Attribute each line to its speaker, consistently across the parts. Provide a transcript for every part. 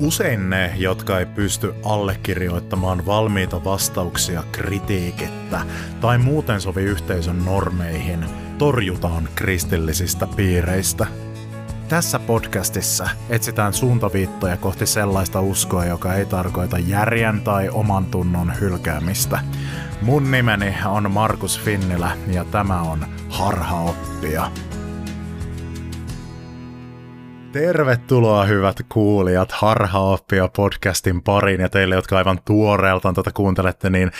Speaker 1: Usein ne, jotka ei pysty allekirjoittamaan valmiita vastauksia kritiikettä tai muuten sovi yhteisön normeihin, torjutaan kristillisistä piireistä. Tässä podcastissa etsitään suuntaviittoja kohti sellaista uskoa, joka ei tarkoita järjen tai oman tunnon hylkäämistä. Mun nimeni on Markus Finnilä ja tämä on Harhaoppia. Tervetuloa hyvät kuulijat Harhaoppia podcastin pariin ja teille, jotka aivan tuoreeltaan tätä kuuntelette, niin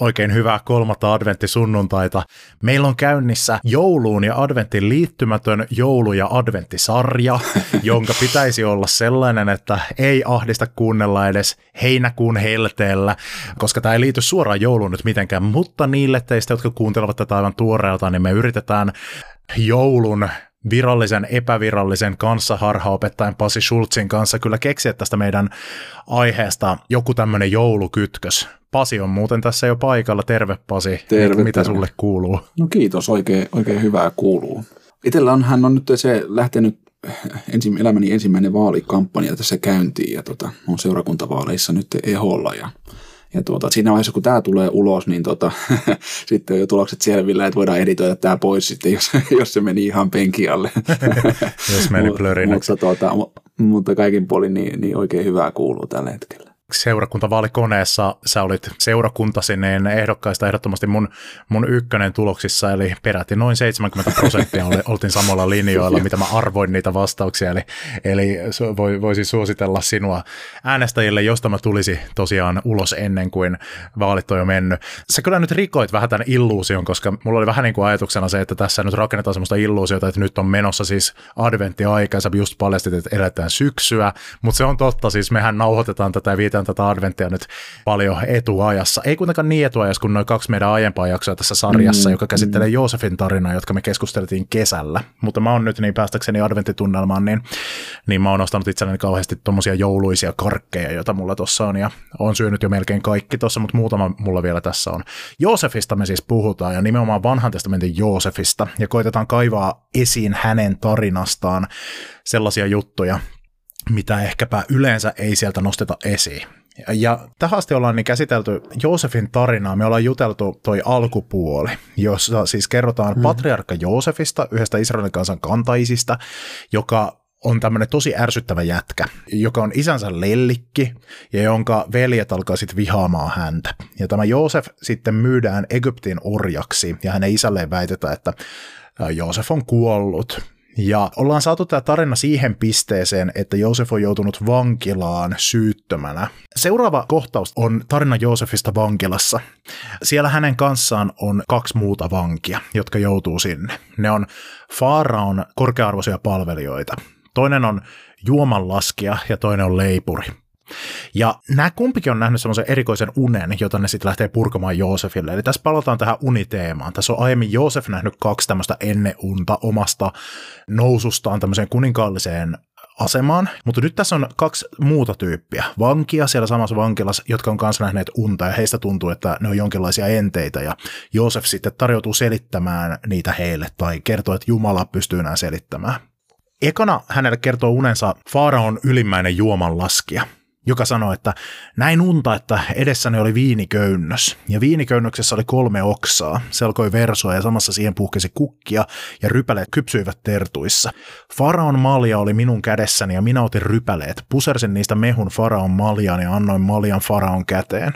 Speaker 1: oikein hyvää kolmatta adventtisunnuntaita. Meillä on käynnissä jouluun ja adventtiin liittymätön joulu- ja adventtisarja, jonka pitäisi olla sellainen, että ei ahdista kuunnella edes heinäkuun helteellä, koska tämä ei liity suoraan jouluun nyt mitenkään, mutta niille teistä, jotka kuuntelevat tätä aivan tuoreeltaan, niin me yritetään joulun virallisen epävirallisen kanssa harhaopettajan Pasi Schultzin kanssa kyllä keksiä tästä meidän aiheesta joku tämmöinen joulukytkös. Pasi on muuten tässä jo paikalla. Terve Pasi.
Speaker 2: Terve,
Speaker 1: Mitä
Speaker 2: terve.
Speaker 1: sulle kuuluu?
Speaker 2: No kiitos, oikein, oikein hyvää kuuluu. Itellä on, hän on nyt se lähtenyt ensi, elämäni ensimmäinen vaalikampanja tässä käyntiin ja tota, on seurakuntavaaleissa nyt eholla ja ja tuota, siinä vaiheessa, kun tämä tulee ulos, niin tota, sitten on jo tulokset selvillä, että voidaan editoida tämä pois sitten, jos, jos se meni ihan penki alle.
Speaker 1: Jos meni plörinäksi.
Speaker 2: mutta, tuota, mu- mutta kaikin puolin niin, niin oikein hyvää kuuluu tällä hetkellä.
Speaker 1: Seurakuntavaalikoneessa sä olit seurakuntasi niin ehdokkaista ehdottomasti mun, mun ykkönen tuloksissa, eli peräti noin 70 prosenttia oli, oltiin samalla linjoilla, mitä mä arvoin niitä vastauksia, eli, eli voi, voisin suositella sinua äänestäjille, josta mä tulisi tosiaan ulos ennen kuin vaalit on jo mennyt. Sä kyllä nyt rikoit vähän tämän illuusion, koska mulla oli vähän niin kuin ajatuksena se, että tässä nyt rakennetaan semmoista illuusiota, että nyt on menossa siis adventtiaika, ja sä just paljastit, että eletään syksyä, mutta se on totta, siis mehän nauhoitetaan tätä ja vietään tätä adventtia nyt paljon etuajassa. Ei kuitenkaan niin etuajassa kuin noin kaksi meidän aiempaa jaksoa tässä sarjassa, mm, joka käsittelee Joosefin tarinaa, jotka me keskusteltiin kesällä. Mutta mä oon nyt niin päästäkseni adventtitunnelmaan, niin, niin mä oon ostanut itselleni kauheasti tommosia jouluisia karkkeja, joita mulla tossa on, ja oon syönyt jo melkein kaikki tossa, mutta muutama mulla vielä tässä on. Joosefista me siis puhutaan, ja nimenomaan vanhan testamentin Joosefista, ja koitetaan kaivaa esiin hänen tarinastaan sellaisia juttuja, mitä ehkäpä yleensä ei sieltä nosteta esiin. Ja tähän asti ollaan niin käsitelty Joosefin tarinaa, me ollaan juteltu toi alkupuoli, jossa siis kerrotaan mm. patriarkka Joosefista, yhdestä Israelin kansan kantaisista, joka on tämmöinen tosi ärsyttävä jätkä, joka on isänsä lellikki ja jonka veljet alkaa sitten vihaamaan häntä. Ja tämä Joosef sitten myydään Egyptin orjaksi ja hänen isälleen väitetään, että Joosef on kuollut. Ja ollaan saatu tämä tarina siihen pisteeseen, että Joosef on joutunut vankilaan syyttömänä. Seuraava kohtaus on tarina Joosefista vankilassa. Siellä hänen kanssaan on kaksi muuta vankia, jotka joutuu sinne. Ne on Faaraon korkea-arvoisia palvelijoita. Toinen on juomanlaskija ja toinen on leipuri. Ja nämä kumpikin on nähnyt semmoisen erikoisen unen, jota ne sitten lähtee purkamaan Joosefille. Eli tässä palataan tähän uniteemaan. Tässä on aiemmin Joosef nähnyt kaksi tämmöistä enneunta omasta nousustaan tämmöiseen kuninkaalliseen asemaan, mutta nyt tässä on kaksi muuta tyyppiä. Vankia siellä samassa vankilassa, jotka on kanssa nähneet unta ja heistä tuntuu, että ne on jonkinlaisia enteitä ja Joosef sitten tarjoutuu selittämään niitä heille tai kertoo, että Jumala pystyy nämä selittämään. Ekana hänelle kertoo unensa Faaraon ylimmäinen juomanlaskija, joka sanoi, että näin unta, että edessäni oli viiniköynnös. Ja viiniköynnöksessä oli kolme oksaa. Se alkoi versoa ja samassa siihen puhkesi kukkia ja rypäleet kypsyivät tertuissa. Faraon malja oli minun kädessäni ja minä otin rypäleet. Pusersin niistä mehun Faraon maljaan ja annoin maljan Faraon käteen.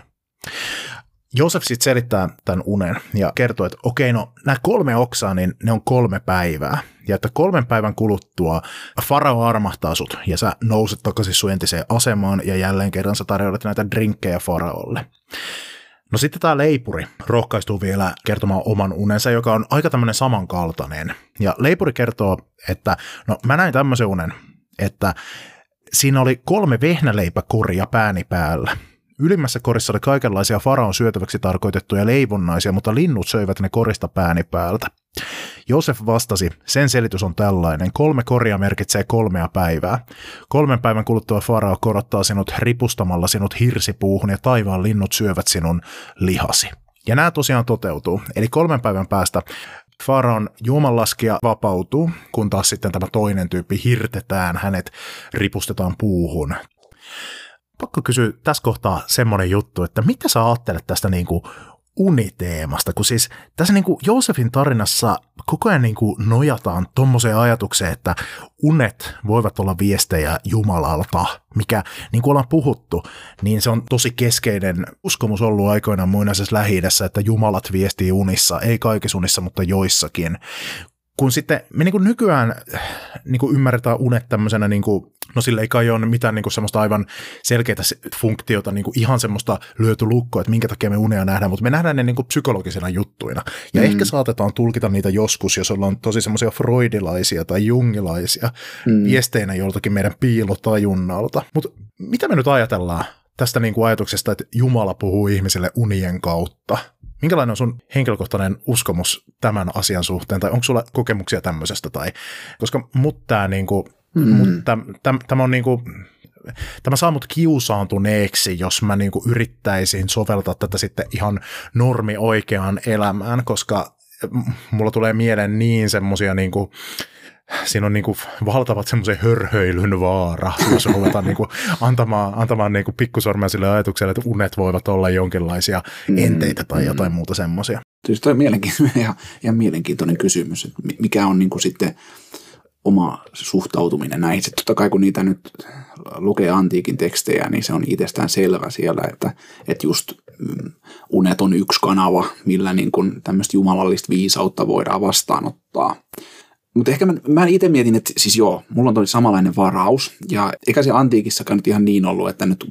Speaker 1: Joosef sitten selittää tämän unen ja kertoo, että okei, no nämä kolme oksaa, niin ne on kolme päivää. Ja että kolmen päivän kuluttua Farao armahtaa sut ja sä nouset takaisin sun entiseen asemaan ja jälleen kerran sä tarjoilet näitä drinkkejä Faraolle. No sitten tämä leipuri rohkaistuu vielä kertomaan oman unensa, joka on aika tämmöinen samankaltainen. Ja leipuri kertoo, että no mä näin tämmöisen unen, että siinä oli kolme vehnäleipäkoria pääni päällä. Ylimmässä korissa oli kaikenlaisia faraon syötäväksi tarkoitettuja leivonnaisia, mutta linnut söivät ne korista pääni päältä. Josef vastasi, sen selitys on tällainen. Kolme koria merkitsee kolmea päivää. Kolmen päivän kuluttua farao korottaa sinut ripustamalla sinut hirsipuuhun ja taivaan linnut syövät sinun lihasi. Ja nämä tosiaan toteutuu. Eli kolmen päivän päästä Faraon juomanlaskija vapautuu, kun taas sitten tämä toinen tyyppi hirtetään, hänet ripustetaan puuhun. Pakko kysyä tässä kohtaa semmoinen juttu, että mitä sä ajattelet tästä niin kuin uniteemasta, kun siis tässä niin kuin Joosefin tarinassa koko ajan niin kuin nojataan tuommoiseen ajatukseen, että unet voivat olla viestejä Jumalalta, mikä niin kuin ollaan puhuttu, niin se on tosi keskeinen uskomus ollut aikoinaan muinaisessa lähi että Jumalat viestii unissa, ei kaikissa unissa, mutta joissakin kun sitten me niin kuin nykyään niin kuin ymmärretään unet tämmöisenä, niin kuin, no sillä ei kai ole mitään niin kuin semmoista aivan selkeää funktiota, niin kuin ihan semmoista lyöty lukkoa, että minkä takia me unea nähdään, mutta me nähdään ne niin kuin psykologisena juttuina. Ja mm. ehkä saatetaan tulkita niitä joskus, jos ollaan tosi semmoisia freudilaisia tai jungilaisia mm. viesteinä joltakin meidän piilotajunnalta. Mutta mitä me nyt ajatellaan tästä niin kuin ajatuksesta, että Jumala puhuu ihmisille unien kautta? Minkälainen on sun henkilökohtainen uskomus tämän asian suhteen, tai onko sulla kokemuksia tämmöisestä, tai, koska mut tää niinku, mm. mut täm, täm, tämä on niinku, tämä saa mut kiusaantuneeksi, jos mä niinku yrittäisin soveltaa tätä sitten ihan normi oikeaan elämään, koska mulla tulee mieleen niin semmosia niinku, siinä on niin kuin valtavat semmoisen hörhöilyn vaara, jos ruvetaan niin kuin antamaan, antamaan niin kuin pikkusormia sille ajatukselle, että unet voivat olla jonkinlaisia mm. enteitä tai mm. jotain muuta semmoisia.
Speaker 2: Siis toi on mielenkiintoinen, ihan, ihan mielenkiintoinen kysymys, että mikä on niin kuin sitten oma suhtautuminen näihin. Sitten totta kai kun niitä nyt lukee antiikin tekstejä, niin se on itsestään selvä siellä, että, että just mm, unet on yksi kanava, millä niin kuin tämmöistä jumalallista viisautta voidaan vastaanottaa. Mutta ehkä mä, mä itse mietin, että siis joo, mulla on toi samanlainen varaus. Ja eikä se antiikissakaan nyt ihan niin ollut, että nyt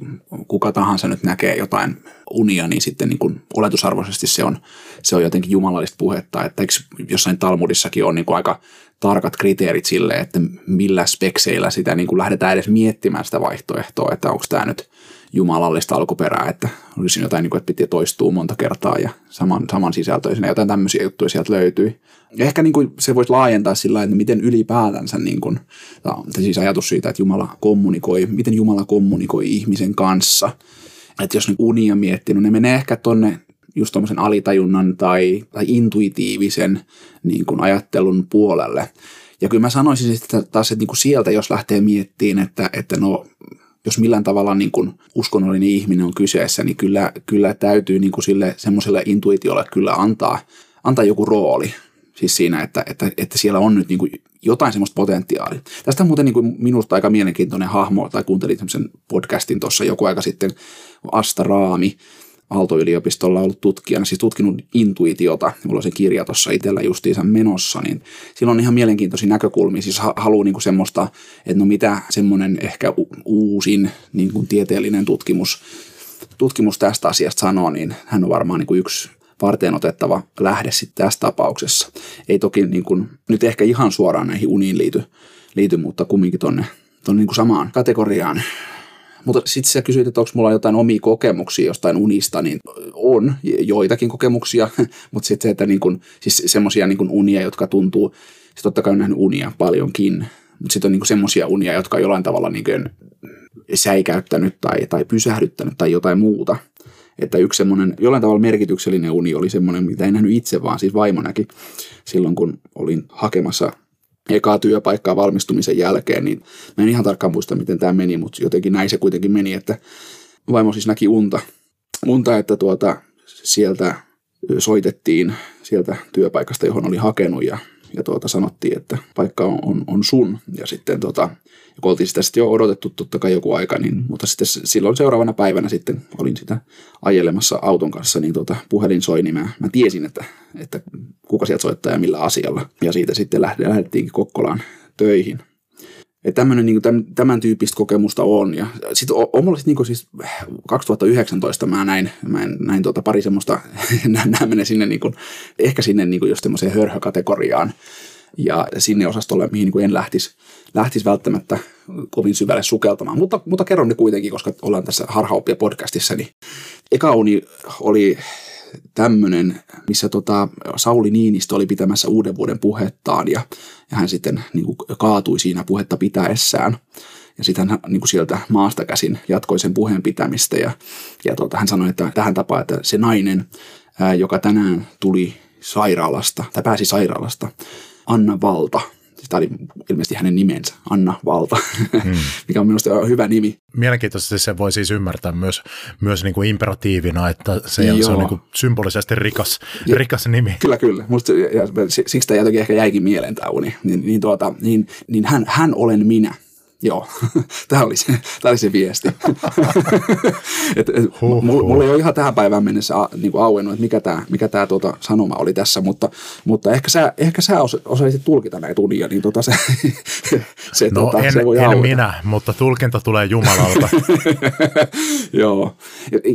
Speaker 2: kuka tahansa nyt näkee jotain unia, niin sitten niin kuin oletusarvoisesti se on, se on jotenkin jumalallista puhetta. Että eikö jossain Talmudissakin on niin kuin aika tarkat kriteerit sille, että millä spekseillä sitä niin kuin lähdetään edes miettimään sitä vaihtoehtoa, että onko tämä nyt jumalallista alkuperää, että olisi jotain, niin että piti toistua monta kertaa ja saman, saman sisältöisenä, jotain tämmöisiä juttuja sieltä löytyi. Ehkä niin kuin se voisi laajentaa sillä että miten ylipäätänsä, niin kuin, siis ajatus siitä, että Jumala kommunikoi, miten Jumala kommunikoi ihmisen kanssa. Että jos niin unia miettii, no ne menee ehkä tonne just tuommoisen alitajunnan tai, tai intuitiivisen niin kuin ajattelun puolelle. Ja kyllä mä sanoisin että taas, että niin kuin sieltä jos lähtee miettimään, että, että no jos millään tavalla niin kuin uskonnollinen ihminen on kyseessä, niin kyllä, kyllä täytyy niin kuin sille semmoiselle intuitiolle kyllä antaa, antaa joku rooli. Siis siinä, että, että, että siellä on nyt niin kuin jotain semmoista potentiaalia. Tästä on muuten niin kuin minusta aika mielenkiintoinen hahmo, tai kuuntelin semmoisen podcastin tuossa joku aika sitten, Asta Raami, Aalto-yliopistolla ollut tutkijana, siis tutkinut intuitiota, mulla on se kirja tuossa itsellä justiinsa menossa, niin sillä on ihan mielenkiintoisia näkökulmia, siis haluaa niinku semmoista, että no mitä semmoinen ehkä uusin niin kuin tieteellinen tutkimus, tutkimus tästä asiasta sanoo, niin hän on varmaan niin kuin yksi varten otettava lähde sitten tässä tapauksessa. Ei toki niin kuin, nyt ehkä ihan suoraan näihin uniin liity, liity mutta kumminkin tuonne niin kuin samaan kategoriaan mutta sitten sä kysyit, että onko mulla jotain omia kokemuksia jostain unista, niin on joitakin kokemuksia, mutta sitten se, että niin kun, siis semmoisia niin unia, jotka tuntuu, siis totta kai on nähnyt unia paljonkin, mutta sitten on niin semmoisia unia, jotka on jollain tavalla niin säikäyttänyt tai, tai pysähdyttänyt tai jotain muuta. Että yksi semmoinen jollain tavalla merkityksellinen uni oli semmoinen, mitä en nähnyt itse, vaan siis vaimo näki silloin, kun olin hakemassa ekaa työpaikkaa valmistumisen jälkeen, niin mä en ihan tarkkaan muista, miten tämä meni, mutta jotenkin näin se kuitenkin meni, että vaimo siis näki unta, unta että tuota, sieltä soitettiin sieltä työpaikasta, johon oli hakenut ja, ja tuota, sanottiin, että paikka on, on, on sun. Ja sitten tuota, ja kun oltiin sitä sitten jo odotettu totta kai joku aika, niin, mutta sitten silloin seuraavana päivänä sitten olin sitä ajelemassa auton kanssa, niin tuota, puhelin soi, niin mä, mä tiesin, että, että kuka sieltä soittaa ja millä asialla. Ja siitä sitten lähdettiinkin Kokkolaan töihin. Ja tämmöinen, niin tämän, tämän tyyppistä kokemusta on. Ja sitten on, mulla sit, niin siis 2019 mä näin, mä näin tuota pari semmoista, nämä menee sinne niin kuin, ehkä sinne niin kuin just semmoiseen hörhökategoriaan ja sinne osastolle, mihin niin en lähtisi, lähtisi välttämättä kovin syvälle sukeltamaan. Mutta, mutta kerron ne kuitenkin, koska ollaan tässä harhaoppia podcastissa, niin eka uni oli tämmöinen, missä tota Sauli Niinistö oli pitämässä uuden vuoden puhettaan ja, ja hän sitten niin kuin, kaatui siinä puhetta pitäessään. Ja sitten hän niin kuin sieltä maasta käsin jatkoi sen puheen pitämistä ja, ja tota, hän sanoi, että tähän tapaan, että se nainen, ää, joka tänään tuli sairaalasta tai pääsi sairaalasta, anna valta tämä oli ilmeisesti hänen nimensä, Anna Valta, hmm. mikä on minusta hyvä nimi.
Speaker 1: Mielenkiintoisesti se voi siis ymmärtää myös, myös niin kuin imperatiivina, että se, se on niin kuin symbolisesti rikas, ja, rikas nimi.
Speaker 2: Kyllä, kyllä. Musta, ja, siksi tämä jotenkin ehkä jäikin mieleen tämä uni. Niin, niin, tuota, niin, niin hän, hän olen minä – Joo, tämä oli se, tämä oli se viesti. et, et, mulla ei ole ihan tähän päivään mennessä a, niin kuin auennut, että mikä tämä, mikä tämä tuota, sanoma oli tässä, mutta, mutta ehkä sä, ehkä sä osaisit tulkita näitä unia, niin tuota, se,
Speaker 1: se, no tuota, en, se voi en minä, mutta tulkinta tulee Jumalalta.
Speaker 2: Joo,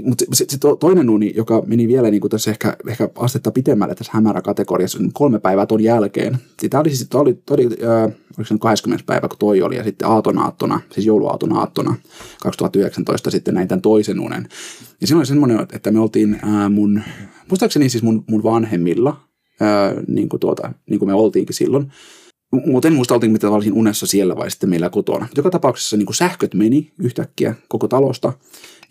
Speaker 2: mutta se, se toinen uni, joka meni vielä niin kuin tässä ehkä, ehkä astetta pitemmälle tässä hämäräkategoriassa kolme päivää ton jälkeen. Tämä oli siis, toi oli, toi oli äh, oliko se nyt 20. päivä, kun toi oli, ja sitten aatonaattona, siis jouluaaton aattona 2019 sitten näin tämän toisen unen. Ja siinä oli semmoinen, että me oltiin ää, mun, muistaakseni siis mun, mun vanhemmilla, ää, niin, kuin tuota, niin kuin me oltiinkin silloin, mutta en muista, oltiinko mitä olisin unessa siellä vai sitten meillä kotona. Joka tapauksessa niin kuin sähköt meni yhtäkkiä koko talosta.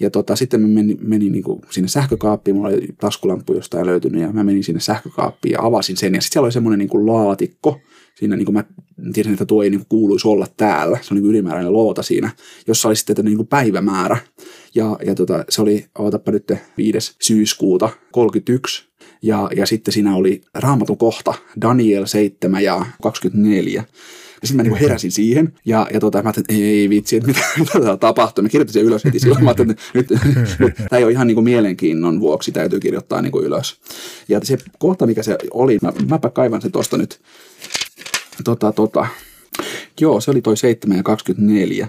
Speaker 2: Ja tota, sitten mä menin, menin niin kuin sinne sähkökaappiin, mulla oli taskulamppu jostain löytynyt, ja mä menin sinne sähkökaappiin ja avasin sen. Ja sitten siellä oli semmoinen niin kuin laatikko, siinä niin kuin mä tiesin, että tuo ei niin kuin kuuluisi olla täällä. Se oli niin ylimääräinen loota siinä, jossa oli sitten niin kuin päivämäärä. Ja, ja tota, se oli, ootapa nyt 5. syyskuuta 31. Ja, ja sitten siinä oli raamatun kohta, Daniel 7 ja 24. Ja sitten mä niin heräsin siihen ja, ja tota, mä ajattelin, että ei vitsi, että mitä, mitä täällä tapahtuu. Mä kirjoitin sen ylös heti silloin. Mä ajattelin, että nyt, nyt, tämä ei ole ihan niin kuin mielenkiinnon vuoksi, täytyy kirjoittaa niin kuin ylös. Ja se kohta, mikä se oli, mä, mäpä kaivan se tuosta nyt. Tota, tota. Joo, se oli toi 7 ja 24.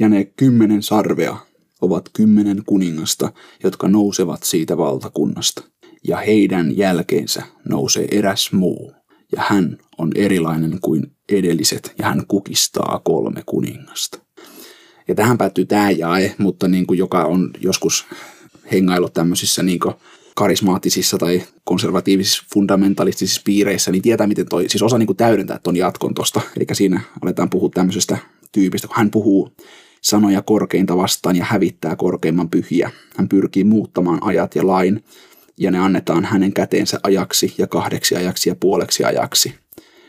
Speaker 2: Ja ne kymmenen sarvea ovat kymmenen kuningasta, jotka nousevat siitä valtakunnasta. Ja heidän jälkeensä nousee eräs muu, ja hän on erilainen kuin edelliset, ja hän kukistaa kolme kuningasta. Ja tähän päättyy tämä jae, mutta niin kuin joka on joskus hengaillut tämmöisissä niin kuin karismaattisissa tai konservatiivisissa fundamentalistisissa piireissä, niin tietää, miten toi, siis osa niin kuin täydentää ton jatkon tosta. Eli siinä aletaan puhua tämmöisestä tyypistä, kun hän puhuu sanoja korkeinta vastaan ja hävittää korkeimman pyhiä. Hän pyrkii muuttamaan ajat ja lain, ja ne annetaan hänen käteensä ajaksi ja kahdeksi ajaksi ja puoleksi ajaksi.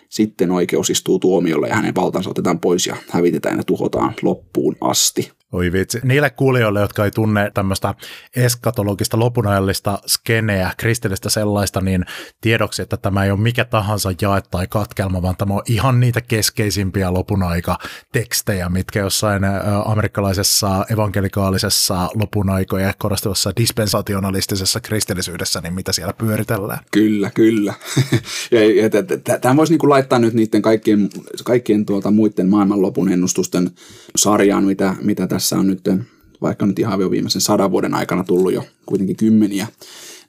Speaker 2: Sitten oikeus istuu tuomiolle ja hänen valtansa otetaan pois ja hävitetään ja tuhotaan loppuun asti.
Speaker 1: Oi vitsi. Niille kuulijoille, jotka ei tunne tämmöistä eskatologista lopunajallista skeneä, kristillistä sellaista, niin tiedoksi, että tämä ei ole mikä tahansa jae tai katkelma, vaan tämä on ihan niitä keskeisimpiä lopunaika-tekstejä, mitkä jossain amerikkalaisessa evankelikaalisessa lopunaikoja korostuvassa dispensationalistisessa kristillisyydessä, niin mitä siellä pyöritellään.
Speaker 2: Kyllä, kyllä. tämä voisi niinku laittaa nyt niiden kaikkien, kaikkien tuota, muiden maailmanlopun ennustusten sarjaan, mitä, mitä tässä on nyt, vaikka nyt ihan viimeisen sadan vuoden aikana tullut jo kuitenkin kymmeniä,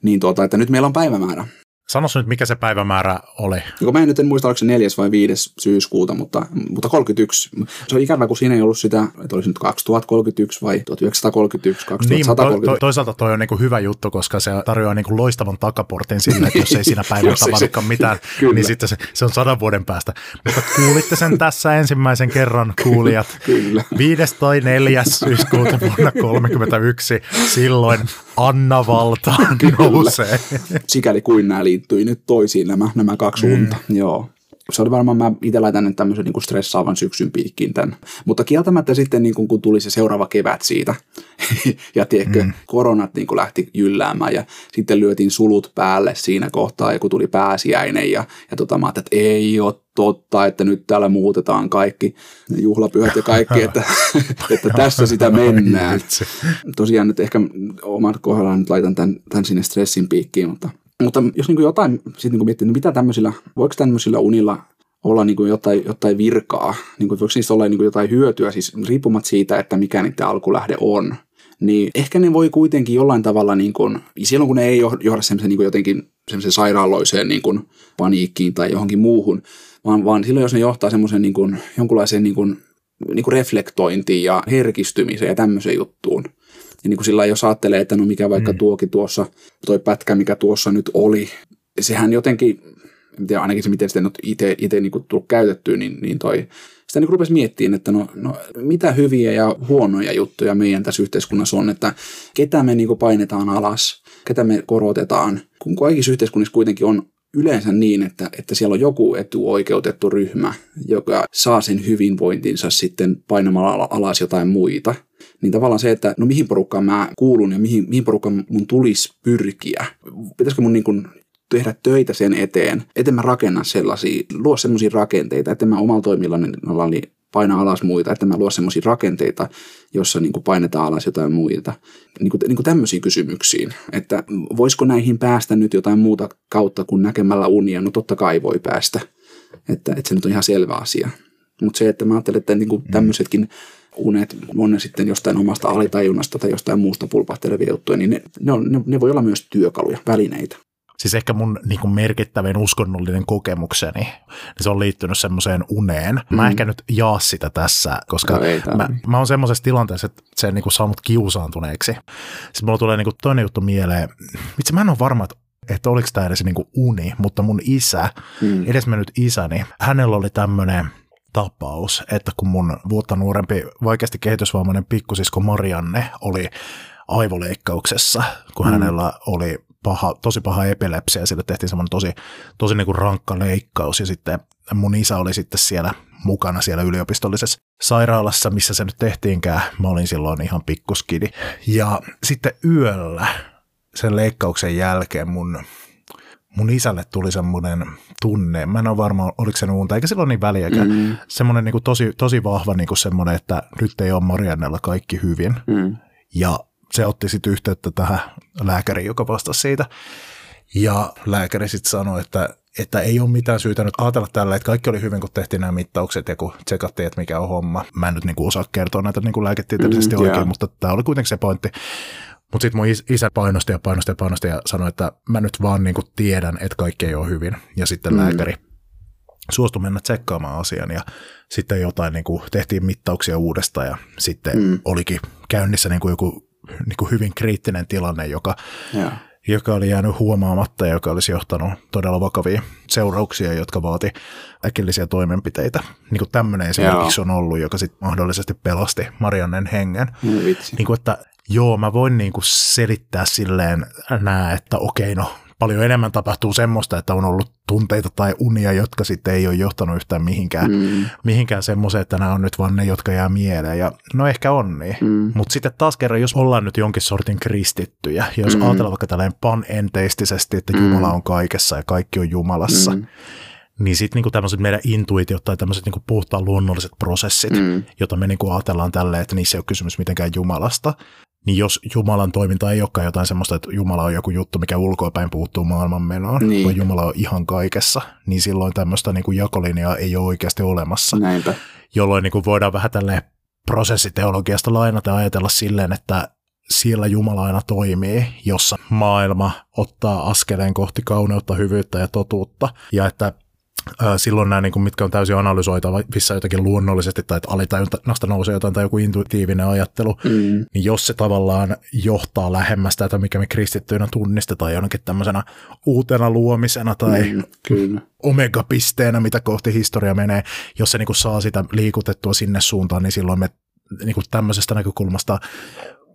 Speaker 2: niin tuota, että nyt meillä on päivämäärä.
Speaker 1: Sanois nyt, mikä se päivämäärä oli.
Speaker 2: Joko mä en nyt en muista, oliko se 4. vai 5. syyskuuta, mutta, mutta 31. Se on ikävä, kun siinä ei ollut sitä, että olisi nyt 2031 vai 1931, 2131. Niin, to,
Speaker 1: toisaalta toi on niin hyvä juttu, koska se tarjoaa niin loistavan takaportin sille, että jos ei siinä päivällä tapahdukaan mitään, niin sitten se, se on sadan vuoden päästä. Mutta kuulitte sen tässä ensimmäisen kerran, kuulijat. Kyllä. 5. tai 4. syyskuuta vuonna 31, silloin Anna Valta nousee.
Speaker 2: Sikäli kuin nämä liittyi nyt toisiin nämä, nämä kaksi mm. unta. Joo. Se oli varmaan, mä itse laitan nyt tämmöisen niin kuin stressaavan syksyn piikkiin tämän. Mutta kieltämättä sitten, niin kuin, kun tuli se seuraava kevät siitä, ja tiedätkö, mm. koronat niin kuin lähti jylläämään, ja sitten lyötiin sulut päälle siinä kohtaa, ja kun tuli pääsiäinen, ja, ja tota, mä että ei ole totta, että nyt täällä muutetaan kaikki juhlapyhät ja kaikki, että, että tässä sitä mennään. Tosiaan nyt ehkä omat kohdallaan nyt laitan tämän, tämän sinne stressin piikkiin, mutta mutta jos niin kuin jotain sit niin miettii, niin mitä tämmöisillä, voiko tämmöisillä unilla olla niin kuin jotain, jotain virkaa, niin kuin, voiko niistä olla niin kuin jotain hyötyä, siis riippumatta siitä, että mikä niiden alkulähde on, niin ehkä ne voi kuitenkin jollain tavalla, niin kuin, silloin kun ne ei johda semmoisen niin kuin jotenkin semmoisen sairaaloiseen niin kuin paniikkiin tai johonkin muuhun, vaan, vaan silloin jos ne johtaa semmoisen niin jonkunlaiseen niin kuin, niin kuin reflektointiin ja herkistymiseen ja tämmöiseen juttuun, ja niin kuin sillä jos ajattelee, että no mikä vaikka mm. tuokin tuossa, toi pätkä, mikä tuossa nyt oli, sehän jotenkin, en tiedä ainakin se, miten sitä nyt itse, niin tullut käytettyä, niin, niin toi, sitä niin rupesi miettimään, että no, no, mitä hyviä ja huonoja juttuja meidän tässä yhteiskunnassa on, että ketä me niin painetaan alas, ketä me korotetaan, kun kaikissa yhteiskunnissa kuitenkin on yleensä niin, että, että siellä on joku etuoikeutettu ryhmä, joka saa sen hyvinvointinsa sitten painamalla alas jotain muita. Niin tavallaan se, että no mihin porukkaan mä kuulun ja mihin, mihin porukkaan mun tulisi pyrkiä. Pitäisikö mun niin kuin tehdä töitä sen eteen, että mä rakenna sellaisia, luo sellaisia rakenteita, että mä omalla toimillani paina alas muita, että mä luo sellaisia rakenteita, jossa niin kuin painetaan alas jotain muita. Niin kuin, niin kuin tämmöisiin kysymyksiin, että voisiko näihin päästä nyt jotain muuta kautta kuin näkemällä unia, no totta kai voi päästä, että, että se nyt on ihan selvä asia. Mutta se, että mä ajattelen, että niin kuin mm. tämmöisetkin unet, on ne sitten jostain omasta alitajunnasta tai jostain muusta pulpahtelevia juttuja, niin ne, ne, on, ne, ne voi olla myös työkaluja, välineitä
Speaker 1: siis ehkä mun niin kuin merkittävin uskonnollinen kokemukseni, niin se on liittynyt semmoiseen uneen. Mm. Mä ehkä nyt jaa sitä tässä, koska no mä, mä oon semmoisessa tilanteessa, että se on niin kuin saanut kiusaantuneeksi. Sitten mulla tulee niin kuin toinen juttu mieleen. Vitsi, mä en ole varma, että että oliko tämä edes niin kuin uni, mutta mun isä, mm. edesmennyt isäni, hänellä oli tämmöinen tapaus, että kun mun vuotta nuorempi, vaikeasti kehitysvammainen pikkusisko Marianne oli aivoleikkauksessa, kun mm. hänellä oli paha, tosi paha epilepsia ja sille tehtiin semmoinen tosi, tosi niin kuin rankka leikkaus ja sitten mun isä oli sitten siellä mukana siellä yliopistollisessa sairaalassa, missä se nyt tehtiinkään. Mä olin silloin ihan pikkuskidi. Ja sitten yöllä sen leikkauksen jälkeen mun, mun isälle tuli semmoinen tunne, mä en ole varma, oliko se unta, eikä silloin niin väliäkään, mm. semmoinen niin kuin tosi, tosi vahva niin kuin semmoinen, että nyt ei ole Mariannella kaikki hyvin. Mm. Ja se otti sitten yhteyttä tähän lääkäriin, joka vastasi siitä. Ja lääkäri sitten sanoi, että, että ei ole mitään syytä nyt ajatella tällä, että kaikki oli hyvin, kun tehtiin nämä mittaukset ja kun tsekattiin, että mikä on homma. Mä en nyt niinku osaa kertoa näitä niinku lääketieteellisesti mm, oikein, yeah. mutta tämä oli kuitenkin se pointti. Mutta sitten mun isä painosti ja painosti ja painosti ja sanoi, että mä nyt vaan niinku tiedän, että kaikki ei ole hyvin. Ja sitten mm. lääkäri suostui mennä tsekkaamaan asian ja sitten jotain niin kuin, tehtiin mittauksia uudestaan ja sitten mm. olikin käynnissä niin kuin joku niin kuin hyvin kriittinen tilanne, joka, ja. joka oli jäänyt huomaamatta ja joka olisi johtanut todella vakavia seurauksia, jotka vaati äkillisiä toimenpiteitä. Niin kuin tämmöinen esimerkiksi on ollut, joka sitten mahdollisesti pelasti Mariannen hengen.
Speaker 2: No,
Speaker 1: niin kuin, että joo, mä voin niin kuin selittää silleen nää, että okei, no paljon enemmän tapahtuu semmoista, että on ollut tunteita tai unia, jotka sitten ei ole johtanut yhtään mihinkään, mm. mihinkään semmoiseen, että nämä on nyt vaan ne, jotka jää mieleen. Ja no ehkä on niin. Mm. Mutta sitten taas kerran, jos ollaan nyt jonkin sortin kristittyjä, ja jos mm. ajatellaan vaikka tällainen panenteistisesti, että mm. Jumala on kaikessa ja kaikki on Jumalassa, mm niin sitten niinku tämmöiset meidän intuitiot tai tämmöiset niinku puhtaan luonnolliset prosessit, mm. joita me niinku ajatellaan tälleen, että niissä ei ole kysymys mitenkään Jumalasta, niin jos Jumalan toiminta ei olekaan jotain semmoista, että Jumala on joku juttu, mikä ulkoapäin puuttuu maailmanmenoon, niin. vaan Jumala on ihan kaikessa, niin silloin tämmöistä niin kuin jakolinjaa ei ole oikeasti olemassa.
Speaker 2: Näinpä.
Speaker 1: Jolloin niin kuin voidaan vähän tälleen prosessiteologiasta lainata ja ajatella silleen, että siellä Jumala aina toimii, jossa maailma ottaa askeleen kohti kauneutta, hyvyyttä ja totuutta, ja että silloin nämä, niin kuin, mitkä on täysin analysoitavissa jotenkin luonnollisesti, tai että alitajunnasta nousee jotain tai joku intuitiivinen ajattelu, mm. niin jos se tavallaan johtaa lähemmäs tätä, mikä me kristittyinä tunnistetaan jonnekin tämmöisenä uutena luomisena tai mm, kyllä. omega-pisteenä, mitä kohti historia menee, jos se niin kuin saa sitä liikutettua sinne suuntaan, niin silloin me niin kuin tämmöisestä näkökulmasta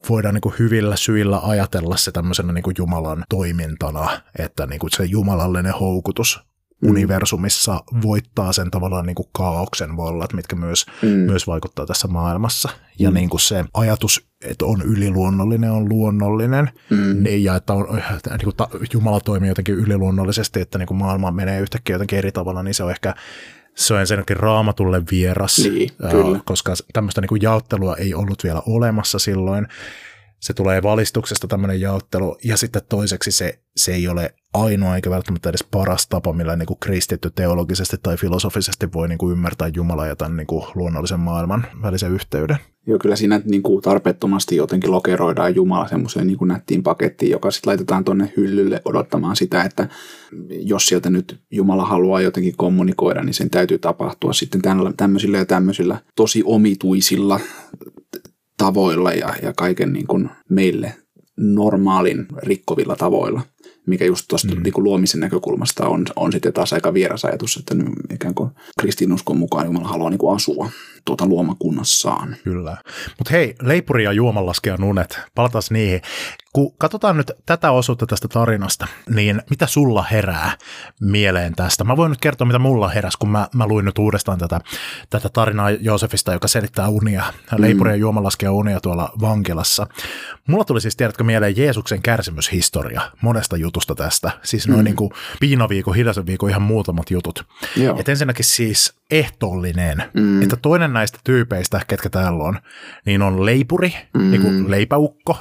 Speaker 1: voidaan niin kuin hyvillä syillä ajatella se tämmöisenä niin kuin Jumalan toimintana, että niin kuin se jumalallinen houkutus mm. universumissa voittaa sen tavallaan niin kuin kaauksen vallat, mitkä myös, mm. myös vaikuttaa tässä maailmassa. Ja mm. niin kuin se ajatus, että on yliluonnollinen, on luonnollinen, mm. niin, ja että on, niin kuin ta, Jumala toimii jotenkin yliluonnollisesti, että niin kuin maailma menee yhtäkkiä jotenkin eri tavalla, niin se on ehkä se on ensinnäkin raamatulle vieras,
Speaker 2: niin,
Speaker 1: kyllä. koska tämmöistä niin kuin jaottelua ei ollut vielä olemassa silloin se tulee valistuksesta tämmöinen jaottelu, ja sitten toiseksi se, se ei ole ainoa eikä välttämättä edes paras tapa, millä niin kuin kristitty teologisesti tai filosofisesti voi niin kuin ymmärtää Jumalaa ja tämän niin kuin luonnollisen maailman välisen yhteyden.
Speaker 2: Joo, kyllä siinä niin kuin tarpeettomasti jotenkin lokeroidaan Jumala semmoiseen niin kuin nättiin pakettiin, joka sitten laitetaan tuonne hyllylle odottamaan sitä, että jos sieltä nyt Jumala haluaa jotenkin kommunikoida, niin sen täytyy tapahtua sitten tämmöisillä ja tämmöisillä tosi omituisilla tavoilla ja, ja kaiken niin kuin meille normaalin rikkovilla tavoilla, mikä just tuosta mm. niin luomisen näkökulmasta on, on sitten taas aika vieras ajatus, että nyt ikään kuin kristinuskon mukaan Jumala haluaa niin kuin asua tuota luomakunnassaan.
Speaker 1: Kyllä. Mutta hei, leipuri ja juomanlaskea nunet, palataan niihin. Kun katsotaan nyt tätä osuutta tästä tarinasta, niin mitä sulla herää mieleen tästä? Mä voin nyt kertoa, mitä mulla heräsi, kun mä, mä luin nyt uudestaan tätä, tätä tarinaa Joosefista, joka selittää unia, leipuri ja juomanlaskea unia tuolla vankilassa. Mulla tuli siis, tiedätkö, mieleen Jeesuksen kärsimyshistoria monesta jutusta tästä. Siis noin mm. niin kuin piinaviikon, hiljaisen viikon ihan muutamat jutut. Joo. Et ensinnäkin siis ehtoollinen, mm. että toinen näistä tyypeistä, ketkä täällä on, niin on leipuri, mm. niin kuin leipäukko,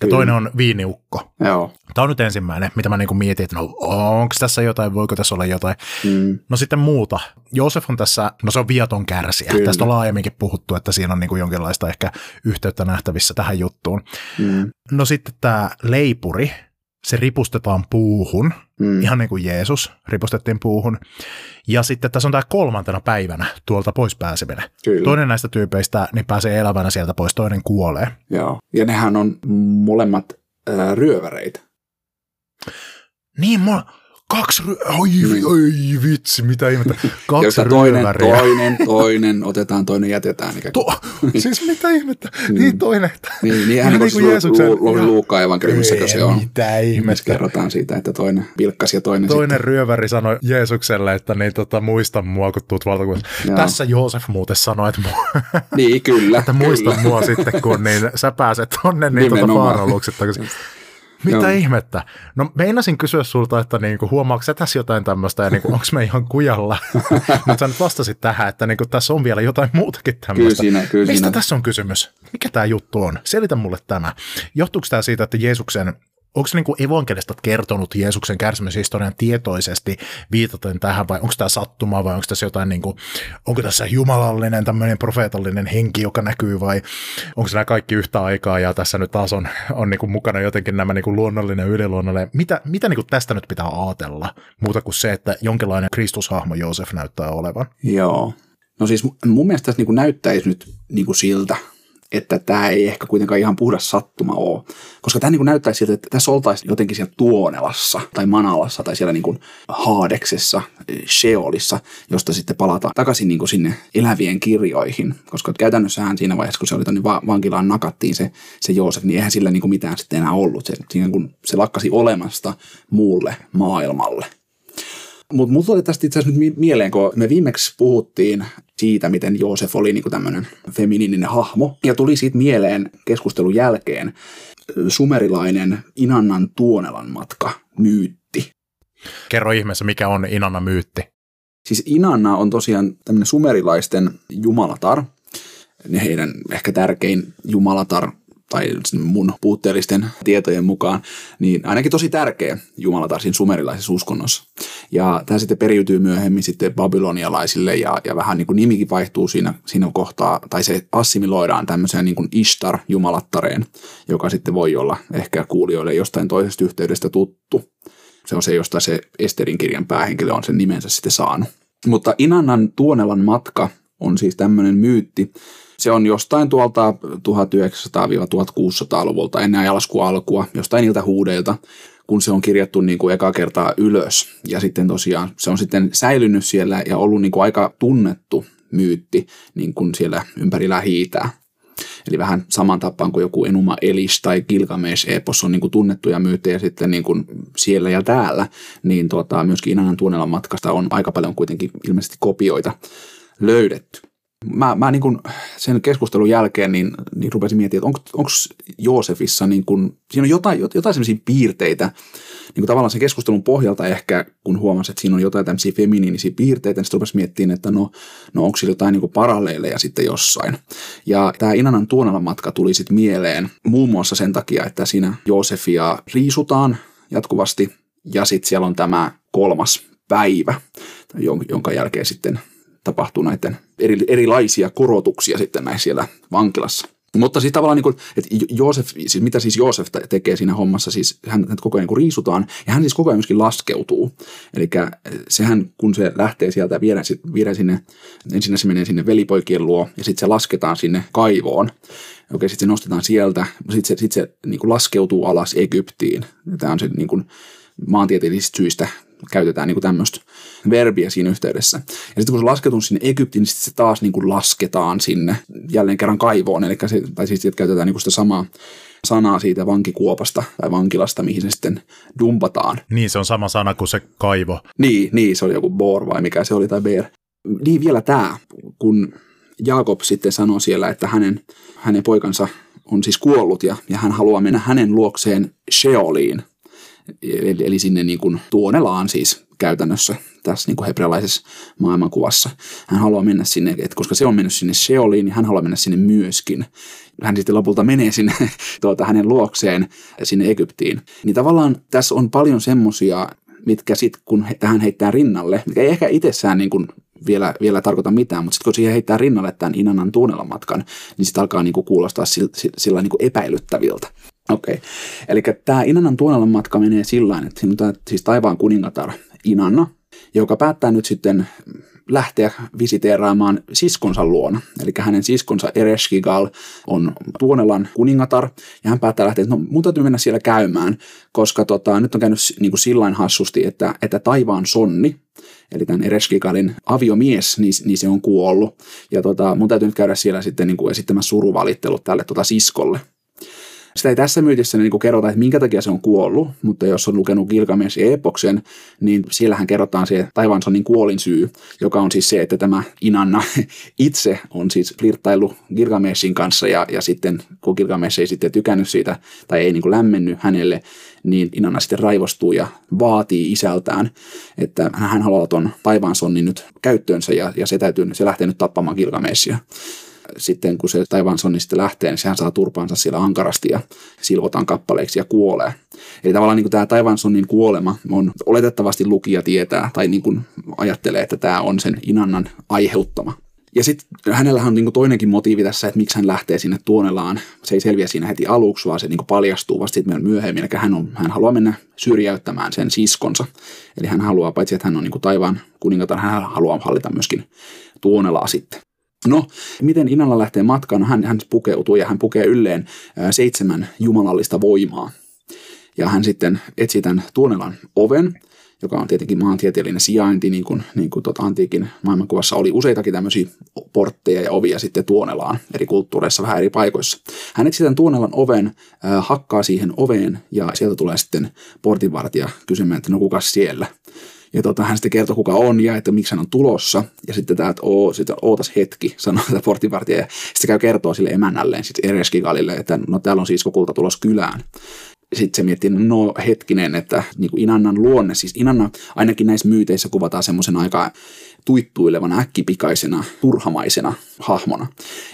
Speaker 1: ja Kyllä. toinen on viiniukko.
Speaker 2: Joo.
Speaker 1: Tämä on nyt ensimmäinen, mitä mä niin kuin mietin, että no onko tässä jotain, voiko tässä olla jotain. Mm. No sitten muuta. Joosef on tässä, no se on viaton kärsiä. Kyllä. Tästä on laajemminkin puhuttu, että siinä on niin kuin jonkinlaista ehkä yhteyttä nähtävissä tähän juttuun. Mm. No sitten tämä leipuri, se ripustetaan puuhun, mm. ihan niin kuin Jeesus ripustettiin puuhun. Ja sitten tässä on tämä kolmantena päivänä tuolta pois pääseminen. Kyllä. Toinen näistä tyypeistä niin pääsee elävänä sieltä pois, toinen kuolee.
Speaker 2: Joo, ja nehän on molemmat äh, ryöväreitä.
Speaker 1: Niin, mä, Kaksi ry- oi, niin. oi vitsi, mitä ihmettä. Kaksi
Speaker 2: toinen, toinen, toinen, otetaan toinen, jätetään.
Speaker 1: To, siis mitä ihmettä? Mm. Niin toinen.
Speaker 2: Niin, niin hän niin kuin Jeesuksen. Lu, lu, Luukkaan evankeliumissa, se on.
Speaker 1: Mitä ihmettä.
Speaker 2: kerrotaan siitä, että toinen pilkkas ja toinen
Speaker 1: Toinen sitten. ryöväri sanoi Jeesukselle, että niin, tota, muista mua, kun tuut valtakunnassa. Tässä Joosef muuten sanoi, että, mua,
Speaker 2: niin, kyllä,
Speaker 1: että muista kyllä. mua sitten, kun niin, sä pääset tonne niin, tota. Mitä Joo. ihmettä? No meinasin kysyä sulta, että niinku, huomaatko sä tässä jotain tämmöistä ja niinku, onko me ihan kujalla? Mutta sä nyt vastasit tähän, että niinku, tässä on vielä jotain muutakin tämmöistä. Kyllä
Speaker 2: siinä, kyllä
Speaker 1: Mistä
Speaker 2: siinä.
Speaker 1: tässä on kysymys? Mikä tämä juttu on? Selitä mulle tämä. Johtuuko tämä siitä, että Jeesuksen onko niin evankelistat kertonut Jeesuksen kärsimyshistorian tietoisesti viitaten tähän, vai onko tämä sattuma, vai onko tässä jotain, niin kuin, onko tässä jumalallinen tämmöinen profeetallinen henki, joka näkyy, vai onko nämä kaikki yhtä aikaa, ja tässä nyt taas on, on niin kuin mukana jotenkin nämä niin kuin luonnollinen ja yliluonnollinen. Mitä, mitä niin kuin tästä nyt pitää ajatella, muuta kuin se, että jonkinlainen Kristushahmo Joosef näyttää olevan?
Speaker 2: Joo. No siis mun mielestä tässä niin kuin näyttäisi nyt niin kuin siltä, että tämä ei ehkä kuitenkaan ihan puhdas sattuma ole. Koska tämä niin näyttäisi siltä, että tässä oltaisiin jotenkin siellä Tuonelassa tai Manalassa tai siellä niin kuin Haadeksessa, Sheolissa, josta sitten palataan takaisin niin kuin sinne elävien kirjoihin. Koska käytännössähän siinä vaiheessa, kun se oli tuonne vankilaan nakattiin se, se Joosef, niin eihän sillä niin kuin mitään sitten enää ollut. Se, siinä kun se lakkasi olemasta muulle maailmalle. Mutta mulla tuli tästä itse asiassa nyt mieleen, kun me viimeksi puhuttiin siitä, miten Joosef oli niin tämmöinen feminiininen hahmo. Ja tuli siitä mieleen keskustelun jälkeen sumerilainen Inannan Tuonelan matka myytti.
Speaker 1: Kerro ihmeessä, mikä on Inanna myytti?
Speaker 2: Siis Inanna on tosiaan tämmöinen sumerilaisten jumalatar. Heidän ehkä tärkein jumalatar tai mun puutteellisten tietojen mukaan, niin ainakin tosi tärkeä jumalatar siinä sumerilaisessa uskonnossa. Ja tämä sitten periytyy myöhemmin sitten babylonialaisille ja, ja vähän niin kuin nimikin vaihtuu siinä, siinä kohtaa, tai se assimiloidaan tämmöiseen niin kuin Ishtar-jumalattareen, joka sitten voi olla ehkä kuulijoille jostain toisesta yhteydestä tuttu. Se on se, josta se Esterin kirjan päähenkilö on sen nimensä sitten saanut. Mutta Inannan Tuonelan matka on siis tämmöinen myytti, se on jostain tuolta 1900-1600-luvulta ennen ajalaskun alkua, jostain niiltä huudeilta, kun se on kirjattu niin kuin eka kertaa ylös. Ja sitten tosiaan se on sitten säilynyt siellä ja ollut niin kuin aika tunnettu myytti niin kuin siellä ympäri lähi Eli vähän saman tapaan kuin joku Enuma Elis tai Gilgamesh-epos on niin kuin tunnettuja myyttejä sitten niin kuin siellä ja täällä, niin tuota, myöskin Inanan tuonelan matkasta on aika paljon kuitenkin ilmeisesti kopioita löydetty mä, mä niin kuin sen keskustelun jälkeen niin, niin rupesin miettimään, että onko Joosefissa, niin kuin, siinä on jotain, jotain sellaisia piirteitä, niin kuin tavallaan sen keskustelun pohjalta ehkä, kun huomasin, että siinä on jotain tämmöisiä feminiinisiä piirteitä, niin sitten rupesin miettimään, että no, no onko sillä jotain niin kuin sitten jossain. Ja tämä Inanan Tuonalan matka tuli sitten mieleen muun muassa sen takia, että siinä Joosefia riisutaan jatkuvasti, ja sitten siellä on tämä kolmas päivä, jonka jälkeen sitten tapahtuu näiden eri, erilaisia korotuksia sitten näissä siellä vankilassa. Mutta siis tavallaan, niin kuin, että Joosef, siis mitä siis Joosef tekee siinä hommassa, siis hän, hän koko ajan niin riisutaan, ja hän siis koko ajan myöskin laskeutuu. Eli sehän, kun se lähtee sieltä ja viedään, viedään sinne, ensin se menee sinne velipoikien luo, ja sitten se lasketaan sinne kaivoon. Okei, sitten se nostetaan sieltä, sitten se, sit se niin kuin laskeutuu alas Egyptiin. Tämä on se niin kuin, maantieteellisistä syistä käytetään niin kuin tämmöistä verbiä siinä yhteydessä. Ja sitten kun se lasketaan sinne Egyptiin, niin sitten se taas niin kuin lasketaan sinne jälleen kerran kaivoon, eli se, tai siis että käytetään niin kuin sitä samaa sanaa siitä vankikuopasta tai vankilasta, mihin se sitten dumpataan.
Speaker 1: Niin, se on sama sana kuin se kaivo.
Speaker 2: Niin, niin se oli joku bor vai mikä se oli, tai bear. Niin vielä tämä, kun Jaakob sitten sanoi siellä, että hänen, hänen poikansa on siis kuollut ja, ja hän haluaa mennä hänen luokseen Sheoliin, eli, eli sinne niin kuin tuonelaan siis käytännössä tässä niin kuin hebrealaisessa maailmankuvassa. Hän haluaa mennä sinne, että koska se on mennyt sinne Sheoliin, niin hän haluaa mennä sinne myöskin. Hän sitten lopulta menee sinne tuota, hänen luokseen sinne Egyptiin. Niin tavallaan tässä on paljon semmoisia, mitkä sitten kun tähän heittää rinnalle, mikä ei ehkä itsessään niin kuin vielä, vielä tarkoita mitään, mutta sitten kun siihen heittää rinnalle tämän Inanan matkan, niin sitten alkaa niinku kuulostaa sillä, sillä niinku epäilyttäviltä. Okei. Okay. Eli tämä Inanan Tuonelan matka menee sillä että siinä on siis taivaan kuningatar Inanna, joka päättää nyt sitten lähteä visiteeraamaan siskonsa luona. Eli hänen siskonsa Ereshkigal on Tuonelan kuningatar, ja hän päättää lähteä, että no mun täytyy mennä siellä käymään, koska tota, nyt on käynyt niin kuin sillain hassusti, että, että taivaan sonni, eli tämän Ereshkigalin aviomies, niin, niin se on kuollut. Ja tota, mun täytyy nyt käydä siellä sitten niin kuin esittämässä suruvalittelut tälle tota siskolle. Sitä ei tässä myytissä niin kuin kerrota, että minkä takia se on kuollut, mutta jos on lukenut Gilgamesh Epoksen, niin siellähän kerrotaan se Taivansonin kuolin syy, joka on siis se, että tämä Inanna itse on siis flirttailu Gilgameshin kanssa ja, ja sitten kun Gilgamesh ei sitten tykännyt siitä tai ei niin kuin lämmennyt hänelle, niin Inanna sitten raivostuu ja vaatii isältään, että hän haluaa tuon taivaansonin nyt käyttöönsä ja, ja se, täytyy, se lähtee nyt tappamaan Gilgameshia sitten kun se Taivansonni sitten lähtee, niin sehän saa turpaansa siellä ankarasti ja silvotaan kappaleiksi ja kuolee. Eli tavallaan niin kuin tämä Taivansonnin kuolema on oletettavasti lukija tietää tai niin kuin ajattelee, että tämä on sen Inannan aiheuttama. Ja sitten hänellä on niinku toinenkin motiivi tässä, että miksi hän lähtee sinne Tuonelaan. Se ei selviä siinä heti aluksi, vaan se niinku paljastuu vasta sitten myöhemmin. Eli hän, on, hän haluaa mennä syrjäyttämään sen siskonsa. Eli hän haluaa, paitsi että hän on niinku taivaan kuningatar, hän haluaa hallita myöskin Tuonelaa sitten. No, miten Inalla lähtee matkaan? Hän, hän pukeutuu ja hän pukee ylleen seitsemän jumalallista voimaa. Ja hän sitten etsii tämän Tuonelan oven, joka on tietenkin maantieteellinen sijainti, niin kuin, niin kuin tuota antiikin maailmankuvassa oli useitakin tämmöisiä portteja ja ovia sitten Tuonelaan eri kulttuureissa vähän eri paikoissa. Hän etsii tämän Tuonelan oven, äh, hakkaa siihen oveen ja sieltä tulee sitten portinvartija kysymään, että no kukas siellä. Ja tota, hän sitten kertoo, kuka on ja että miksi hän on tulossa. Ja sitten tämä, että oo, sitten ootas hetki, sanoo tämä portinvartija. Ja sitten käy kertoo sille emännälleen, sitten Ereskigalille, että no täällä on siis kulta tulos kylään sitten se miettii, no hetkinen, että niin kuin Inannan luonne, siis Inanna ainakin näissä myyteissä kuvataan semmoisen aika tuittuilevana, äkkipikaisena, turhamaisena hahmona.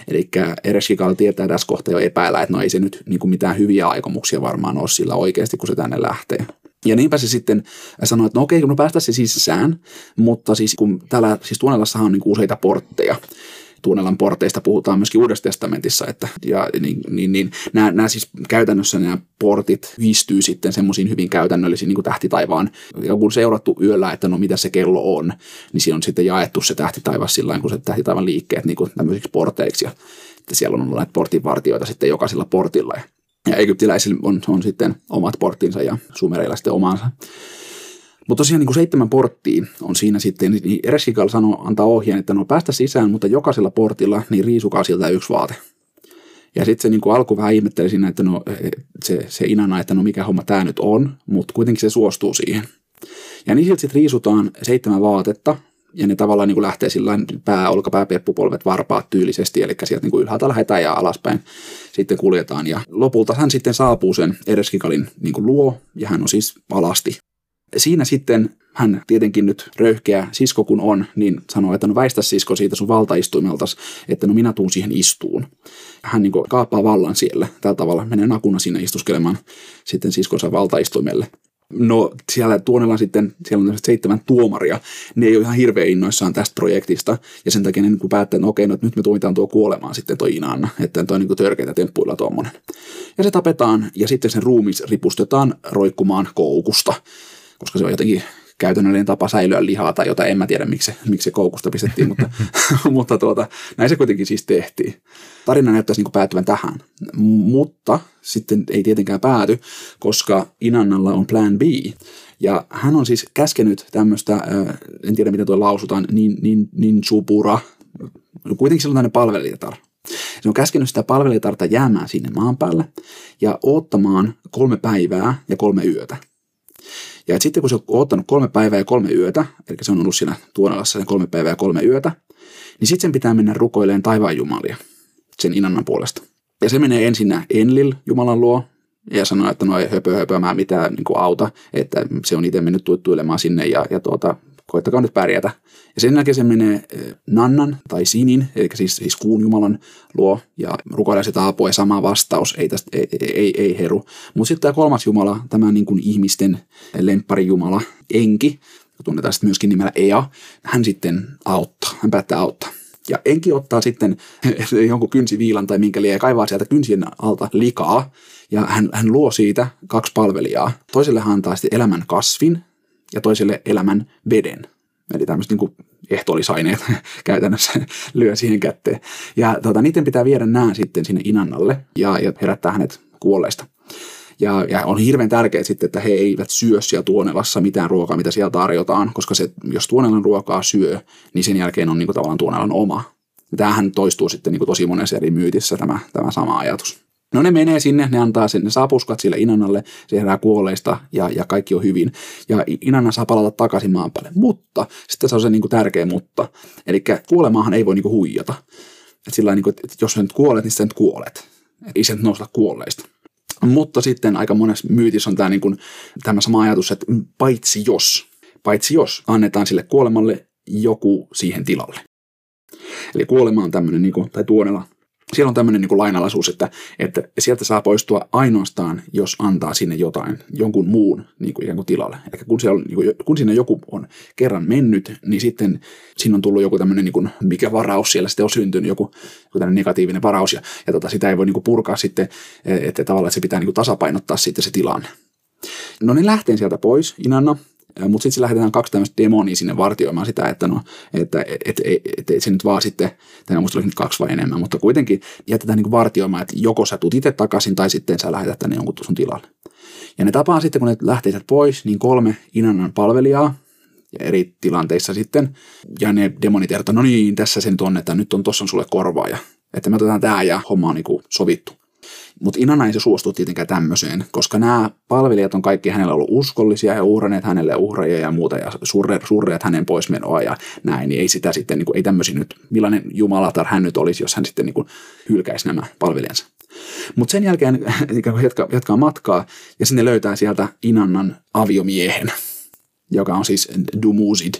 Speaker 2: Eli Ereshkigal tietää tässä kohtaa jo epäillä, että no ei se nyt niin kuin mitään hyviä aikomuksia varmaan ole sillä oikeasti, kun se tänne lähtee. Ja niinpä se sitten sanoi, että no okei, no päästä se sisään, mutta siis kun täällä, siis Tuonelassahan on niin useita portteja, Tuonelan porteista puhutaan myöskin Uudessa testamentissa, että ja, niin, niin, niin, nämä, nämä siis käytännössä nämä portit viistyy sitten semmoisiin hyvin käytännöllisiin niin kuin tähtitaivaan, ja kun seurattu yöllä, että no mitä se kello on, niin siinä on sitten jaettu se tähtitaivas sillä kun se tähtitaivan liikkeet niin kuin tämmöisiksi porteiksi, ja että siellä on ollut näitä portinvartioita sitten jokaisella portilla, ja ja egyptiläisillä on, on sitten omat porttinsa ja sumereilla sitten omansa. Mutta tosiaan niin kuin seitsemän porttia on siinä sitten, niin Ereshkigal sanoo, antaa ohjeen, että no päästä sisään, mutta jokaisella portilla niin riisukaa siltä yksi vaate. Ja sitten se niin kuin alku vähän ihmetteli siinä, että no, se, se inana, että no mikä homma tämä nyt on, mutta kuitenkin se suostuu siihen. Ja niin sitten riisutaan seitsemän vaatetta, ja ne tavallaan niin kuin lähtee sillä pää, olkapää, peppupolvet, varpaat tyylisesti, eli sieltä niin kuin ylhäältä lähdetään ja alaspäin sitten kuljetaan. Ja lopulta hän sitten saapuu sen Ereskikalin niin kuin luo, ja hän on siis alasti. Siinä sitten hän tietenkin nyt röyhkeä sisko kun on, niin sanoo, että no väistä sisko siitä sun valtaistuimeltas, että no minä tuun siihen istuun. Hän niin kaappaa vallan siellä. Tällä tavalla menee nakuna sinne istuskelemaan sitten siskonsa valtaistuimelle. No siellä tuonella sitten, siellä on seitsemän tuomaria, ne ei ole ihan hirveän innoissaan tästä projektista, ja sen takia ne niin päättää, että no okei, no, nyt me tuomitaan tuo kuolemaan sitten toi Inanna, että toi niin törkeitä temppuilla tuommoinen. Ja se tapetaan, ja sitten sen ruumis ripustetaan roikkumaan koukusta, koska se on jotenkin käytännöllinen tapa säilyä lihaa tai jota en mä tiedä, miksi miksi se koukusta pistettiin, mutta, mutta tuota, näin se kuitenkin siis tehtiin. Tarina näyttäisi niin päättyvän tähän, mutta sitten ei tietenkään pääty, koska Inannalla on plan B. Ja hän on siis käskenyt tämmöistä, en tiedä miten tuo lausutaan, niin, niin, niin supura, kuitenkin se on tämmöinen palvelijatar. Se on käskenyt sitä palvelijatarta jäämään sinne maan päälle ja ottamaan kolme päivää ja kolme yötä. Ja sitten kun se on ottanut kolme päivää ja kolme yötä, eli se on ollut siinä Tuonalassa sen kolme päivää ja kolme yötä, niin sitten sen pitää mennä rukoileen taivaan jumalia sen Inannan puolesta. Ja se menee ensin Enlil Jumalan luo ja sanoo, että no ei höpö höpö mä mitään niin auta, että se on itse mennyt tuittuilemaan sinne ja, ja tuota, koittakaa nyt pärjätä. Ja sen jälkeen se menee Nannan tai Sinin, eli siis, siis kuun jumalan luo, ja rukoilee sitä apua ja sama vastaus, ei, tästä, ei, ei, ei heru. Mutta sitten tämä kolmas jumala, tämä niin kuin ihmisten jumala, Enki, tunnetaan sitten myöskin nimellä Ea, hän sitten auttaa, hän päättää auttaa. Ja Enki ottaa sitten jonkun kynsiviilan tai minkä liian kaivaa sieltä kynsien alta likaa, ja hän, hän luo siitä kaksi palvelijaa. Toiselle hän antaa sitten elämän kasvin, ja toiselle elämän veden. Eli tämmöiset niin ehtoollisaineet käytännössä lyö siihen kätteen. Ja tota, niiden pitää viedä nämä sitten sinne Inannalle ja, ja herättää hänet kuolleista. Ja, ja on hirveän tärkeää sitten, että he eivät syö siellä Tuonelassa mitään ruokaa, mitä siellä tarjotaan, koska se, jos Tuonelan ruokaa syö, niin sen jälkeen on niin kuin, tavallaan Tuonelan oma. Ja tämähän toistuu sitten niin kuin, tosi monessa eri myytissä tämä, tämä sama ajatus. No ne menee sinne, ne antaa sen, ne sapuskat sille Inannalle, se herää kuolleista ja, ja kaikki on hyvin. Ja Inanna saa palata takaisin maan päälle. Mutta, sitten se on se niin kuin tärkeä mutta. Eli kuolemaahan ei voi niin kuin huijata. Et sillä niin kuin, että jos sä nyt kuolet, niin sä nyt kuolet. Et ei se nyt nousta kuolleista. Mutta sitten aika monessa myytissä on tämä, niin kuin, tämä sama ajatus, että paitsi jos, paitsi jos annetaan sille kuolemalle joku siihen tilalle. Eli kuolema on tämmöinen, niin kuin, tai tuonella siellä on tämmöinen niin lainalaisuus, että, että sieltä saa poistua ainoastaan, jos antaa sinne jotain, jonkun muun niin kuin ikään kuin tilalle. Eli kun, siellä, niin kuin, kun sinne joku on kerran mennyt, niin sitten siinä on tullut joku tämmöinen, niin kuin, mikä varaus siellä sitten on syntynyt, joku, joku negatiivinen varaus, ja, ja tota, sitä ei voi niin kuin purkaa sitten, että tavallaan että se pitää niin kuin tasapainottaa sitten se tilanne. No ne lähtee sieltä pois, Inanna, mutta sitten lähetetään kaksi tämmöistä demonia sinne vartioimaan sitä, että no, että et, et, et, et, et se nyt vaan sitten, tai musta oli nyt kaksi vai enemmän, mutta kuitenkin jätetään niin vartioimaan, että joko sä tuut itse takaisin tai sitten sä lähetät tänne jonkun sun tilalle. Ja ne tapaa sitten, kun ne lähtee pois, niin kolme Inannan palvelijaa, ja eri tilanteissa sitten, ja ne demonit että no niin, tässä sen on, että nyt on tossa on sulle korvaaja, että me otetaan tämä ja homma on niin sovittu. Mutta Inanna ei se suostu tietenkään tämmöiseen, koska nämä palvelijat on kaikki hänellä ollut uskollisia ja uhranneet hänelle uhreja ja muuta ja surre, surreet hänen poismenoa ja näin, niin ei sitä sitten, niin kuin, ei tämmöisiä nyt, millainen jumalatar hän nyt olisi, jos hän sitten niin kuin, hylkäisi nämä palvelijansa. Mutta sen jälkeen jatkaa, jatkaa matkaa ja sinne löytää sieltä Inannan aviomiehen, joka on siis Dumuzid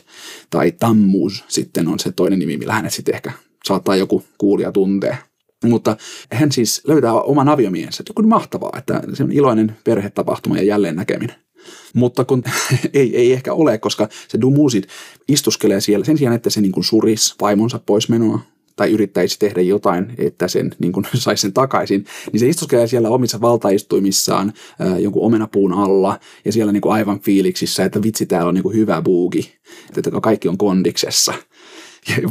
Speaker 2: tai Tammuz sitten on se toinen nimi, millä hänet sitten ehkä saattaa joku kuulija tuntee. Mutta hän siis löytää oman aviomiehensä. Kun mahtavaa, että se on iloinen perhetapahtuma ja jälleen näkeminen. Mutta kun ei, ei ehkä ole, koska se Dumusit istuskelee siellä sen sijaan, että se niin kuin surisi vaimonsa poismenoa tai yrittäisi tehdä jotain, että sen niin kuin, saisi sen takaisin, niin se istuskelee siellä omissa valtaistuimissaan ää, jonkun omenapuun alla ja siellä niin kuin aivan fiiliksissä, että vitsi, täällä on niin kuin hyvä buugi, että kaikki on kondiksessa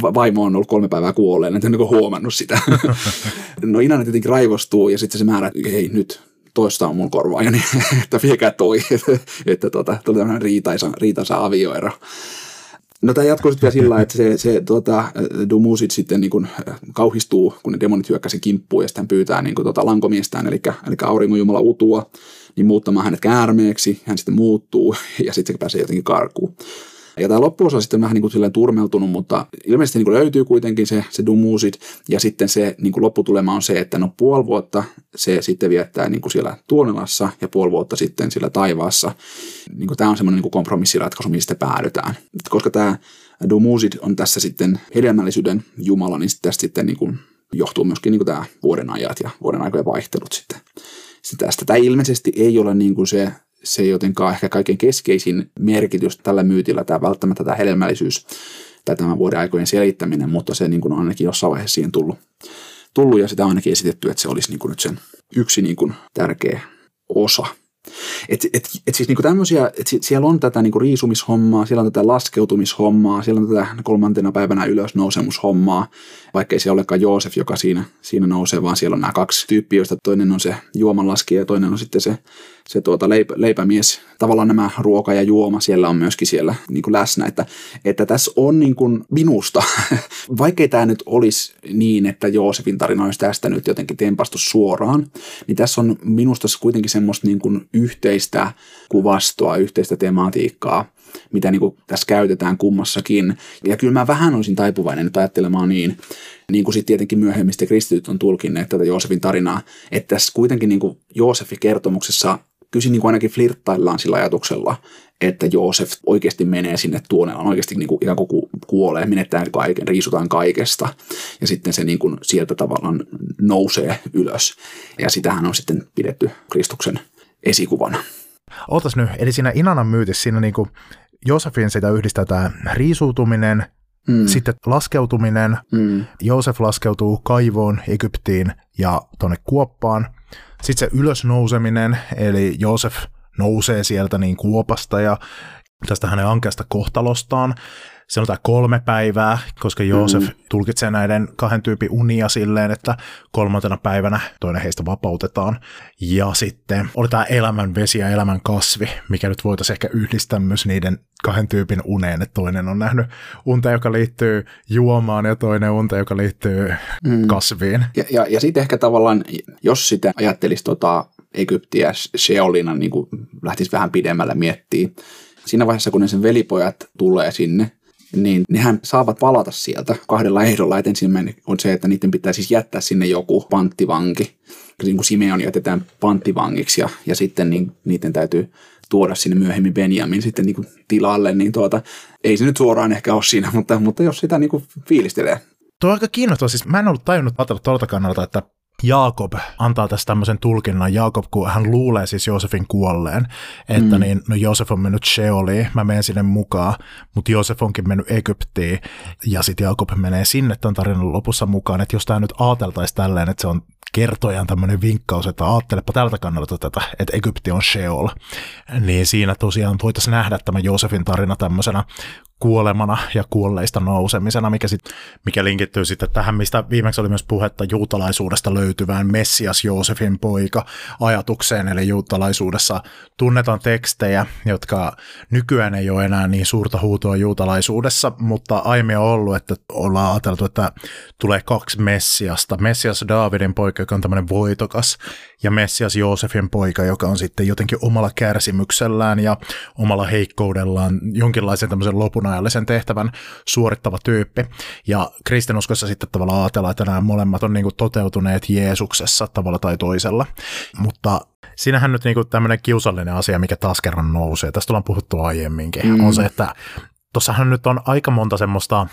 Speaker 2: vaimo on ollut kolme päivää kuolleen, en niin huomannut sitä. no Inanna tietenkin raivostuu ja sitten se määrää, että hei nyt toista on mun korvaaja, niin että viekää toi, että, että tota, tuli tämmöinen riitaisa, riitaisa avioero. No tämä jatkuu sitten vielä sillä että se, se tota, Dumusit sitten niin kuin kauhistuu, kun ne demonit hyökkäsivät kimppuun ja sitten pyytää niin kuin, tota, lankomiestään, eli, eli auringonjumala Utua, niin muuttamaan hänet käärmeeksi. Hän sitten muuttuu ja sitten se pääsee jotenkin karkuun. Ja tämä loppuosa sitten vähän niin kuin turmeltunut, mutta ilmeisesti niin kuin löytyy kuitenkin se, se Dumusit. Ja sitten se niin kuin lopputulema on se, että no puoli vuotta se sitten viettää niin kuin siellä Tuonelassa ja puoli vuotta sitten siellä taivaassa. Niin kuin tämä on semmoinen niin kuin kompromissiratkaisu, mistä päädytään. Koska tämä Dumusit on tässä sitten hedelmällisyyden jumala, niin tästä sitten niin kuin johtuu myöskin niin kuin tämä vuoden ajat ja vuoden aikojen vaihtelut sitten. sitten tästä. Tämä ilmeisesti ei ole niin kuin se se jotenkaan ehkä kaiken keskeisin merkitys tällä myytillä, tämä välttämättä tämä hedelmällisyys tai tämän vuoden aikojen selittäminen, mutta se niin kuin on ainakin jossain vaiheessa siihen tullut, tullut ja sitä on ainakin esitetty, että se olisi niin kuin nyt sen yksi niin kuin tärkeä osa. Et, et, et siis niinku tämmöisiä, et siellä on tätä niinku riisumishommaa, siellä on tätä laskeutumishommaa, siellä on tätä kolmantena päivänä ylösnousemushommaa, vaikkei se olekaan Joosef, joka siinä, siinä nousee, vaan siellä on nämä kaksi tyyppiä, joista toinen on se juomanlaskija ja toinen on sitten se, se tuota leipä, leipämies. Tavallaan nämä ruoka ja juoma siellä on myöskin siellä niin kuin läsnä, että, että tässä on niin kuin minusta, vaikkei tämä nyt olisi niin, että Joosefin tarina olisi tästä nyt jotenkin tempastu suoraan, niin tässä on minusta kuitenkin semmoista niin kuin yhteistä kuvastoa, yhteistä tematiikkaa, mitä niin kuin tässä käytetään kummassakin. Ja kyllä mä vähän olisin taipuvainen nyt ajattelemaan niin, niin kuin sitten tietenkin myöhemmin sitten kristityt on tulkinneet tätä Joosefin tarinaa, että tässä kuitenkin niin kuin Joosefin kertomuksessa kyllä niin kuin ainakin flirttaillaan sillä ajatuksella, että Joosef oikeasti menee sinne tuonelaan, oikeasti niin kuin ikään kuin kuolee, menettää kaiken, riisutaan kaikesta. Ja sitten se niin kuin sieltä tavallaan nousee ylös. Ja sitähän on sitten pidetty Kristuksen esikuvana.
Speaker 1: Ootas nyt, eli siinä Inanan myytissä siinä niin kuin Joosefin sitä yhdistää tämä riisuutuminen, Mm. Sitten laskeutuminen. Mm. Joosef laskeutuu kaivoon Egyptiin ja tuonne kuoppaan. Sitten se ylösnouseminen, eli Joosef nousee sieltä niin kuopasta ja tästä hänen ankeasta kohtalostaan. Tämä kolme päivää, koska Joosef mm. tulkitsee näiden kahden tyypin unia silleen, että kolmantena päivänä toinen heistä vapautetaan. Ja sitten oli tämä elämän vesi ja elämän kasvi, mikä nyt voitaisiin ehkä yhdistää myös niiden kahden tyypin uneen, että toinen on nähnyt unta, joka liittyy juomaan ja toinen unta, joka liittyy mm. kasviin.
Speaker 2: Ja, ja, ja sitten ehkä tavallaan, jos sitä ajattelisi tota Egyptiä Sheolina, niin kuin lähtisi vähän pidemmälle miettimään, siinä vaiheessa, kun ne sen velipojat tulee sinne, niin nehän saavat palata sieltä kahdella ehdolla. Et ensimmäinen on se, että niiden pitää siis jättää sinne joku panttivanki. Niin kuin Simeon jätetään panttivangiksi ja, ja sitten niin, niiden täytyy tuoda sinne myöhemmin Benjamin sitten niin kuin tilalle, niin tuota, ei se nyt suoraan ehkä ole siinä, mutta, mutta jos sitä niin kuin fiilistelee.
Speaker 1: Tuo on aika kiinnostavaa. Siis mä en ollut tajunnut ajatella tuolta kannalta, että Jaakob antaa tässä tämmöisen tulkinnan. Jaakob, kun hän luulee siis Joosefin kuolleen, että mm. niin, no Joosef on mennyt Sheoliin, mä menen sinne mukaan, mutta Joosef onkin mennyt Egyptiin, ja sitten Jaakob menee sinne tämän tarinan lopussa mukaan, että jos tämä nyt ajateltaisiin tälleen, että se on kertojan tämmöinen vinkkaus, että ajattelepa tältä kannalta tätä, että Egypti on Sheol, niin siinä tosiaan voitaisiin nähdä tämä Joosefin tarina tämmöisenä kuolemana ja kuolleista nousemisena, mikä, sit, mikä linkittyy sitten tähän, mistä viimeksi oli myös puhetta juutalaisuudesta löytyvään Messias Joosefin poika ajatukseen, eli juutalaisuudessa tunnetaan tekstejä, jotka nykyään ei ole enää niin suurta huutoa juutalaisuudessa, mutta aiemmin on ollut, että ollaan ajateltu, että tulee kaksi Messiasta. Messias Daavidin poika, joka on tämmöinen voitokas, ja Messias Joosefin poika, joka on sitten jotenkin omalla kärsimyksellään ja omalla heikkoudellaan jonkinlaisen tämmöisen lopunajallisen tehtävän suorittava tyyppi. Ja kristinuskossa sitten tavallaan ajatellaan, että nämä molemmat on niin toteutuneet Jeesuksessa tavalla tai toisella. Mutta Siinähän nyt niinku tämmöinen kiusallinen asia, mikä taas kerran nousee, tästä ollaan puhuttu aiemminkin, mm. on se, että tuossahan nyt on aika monta semmoista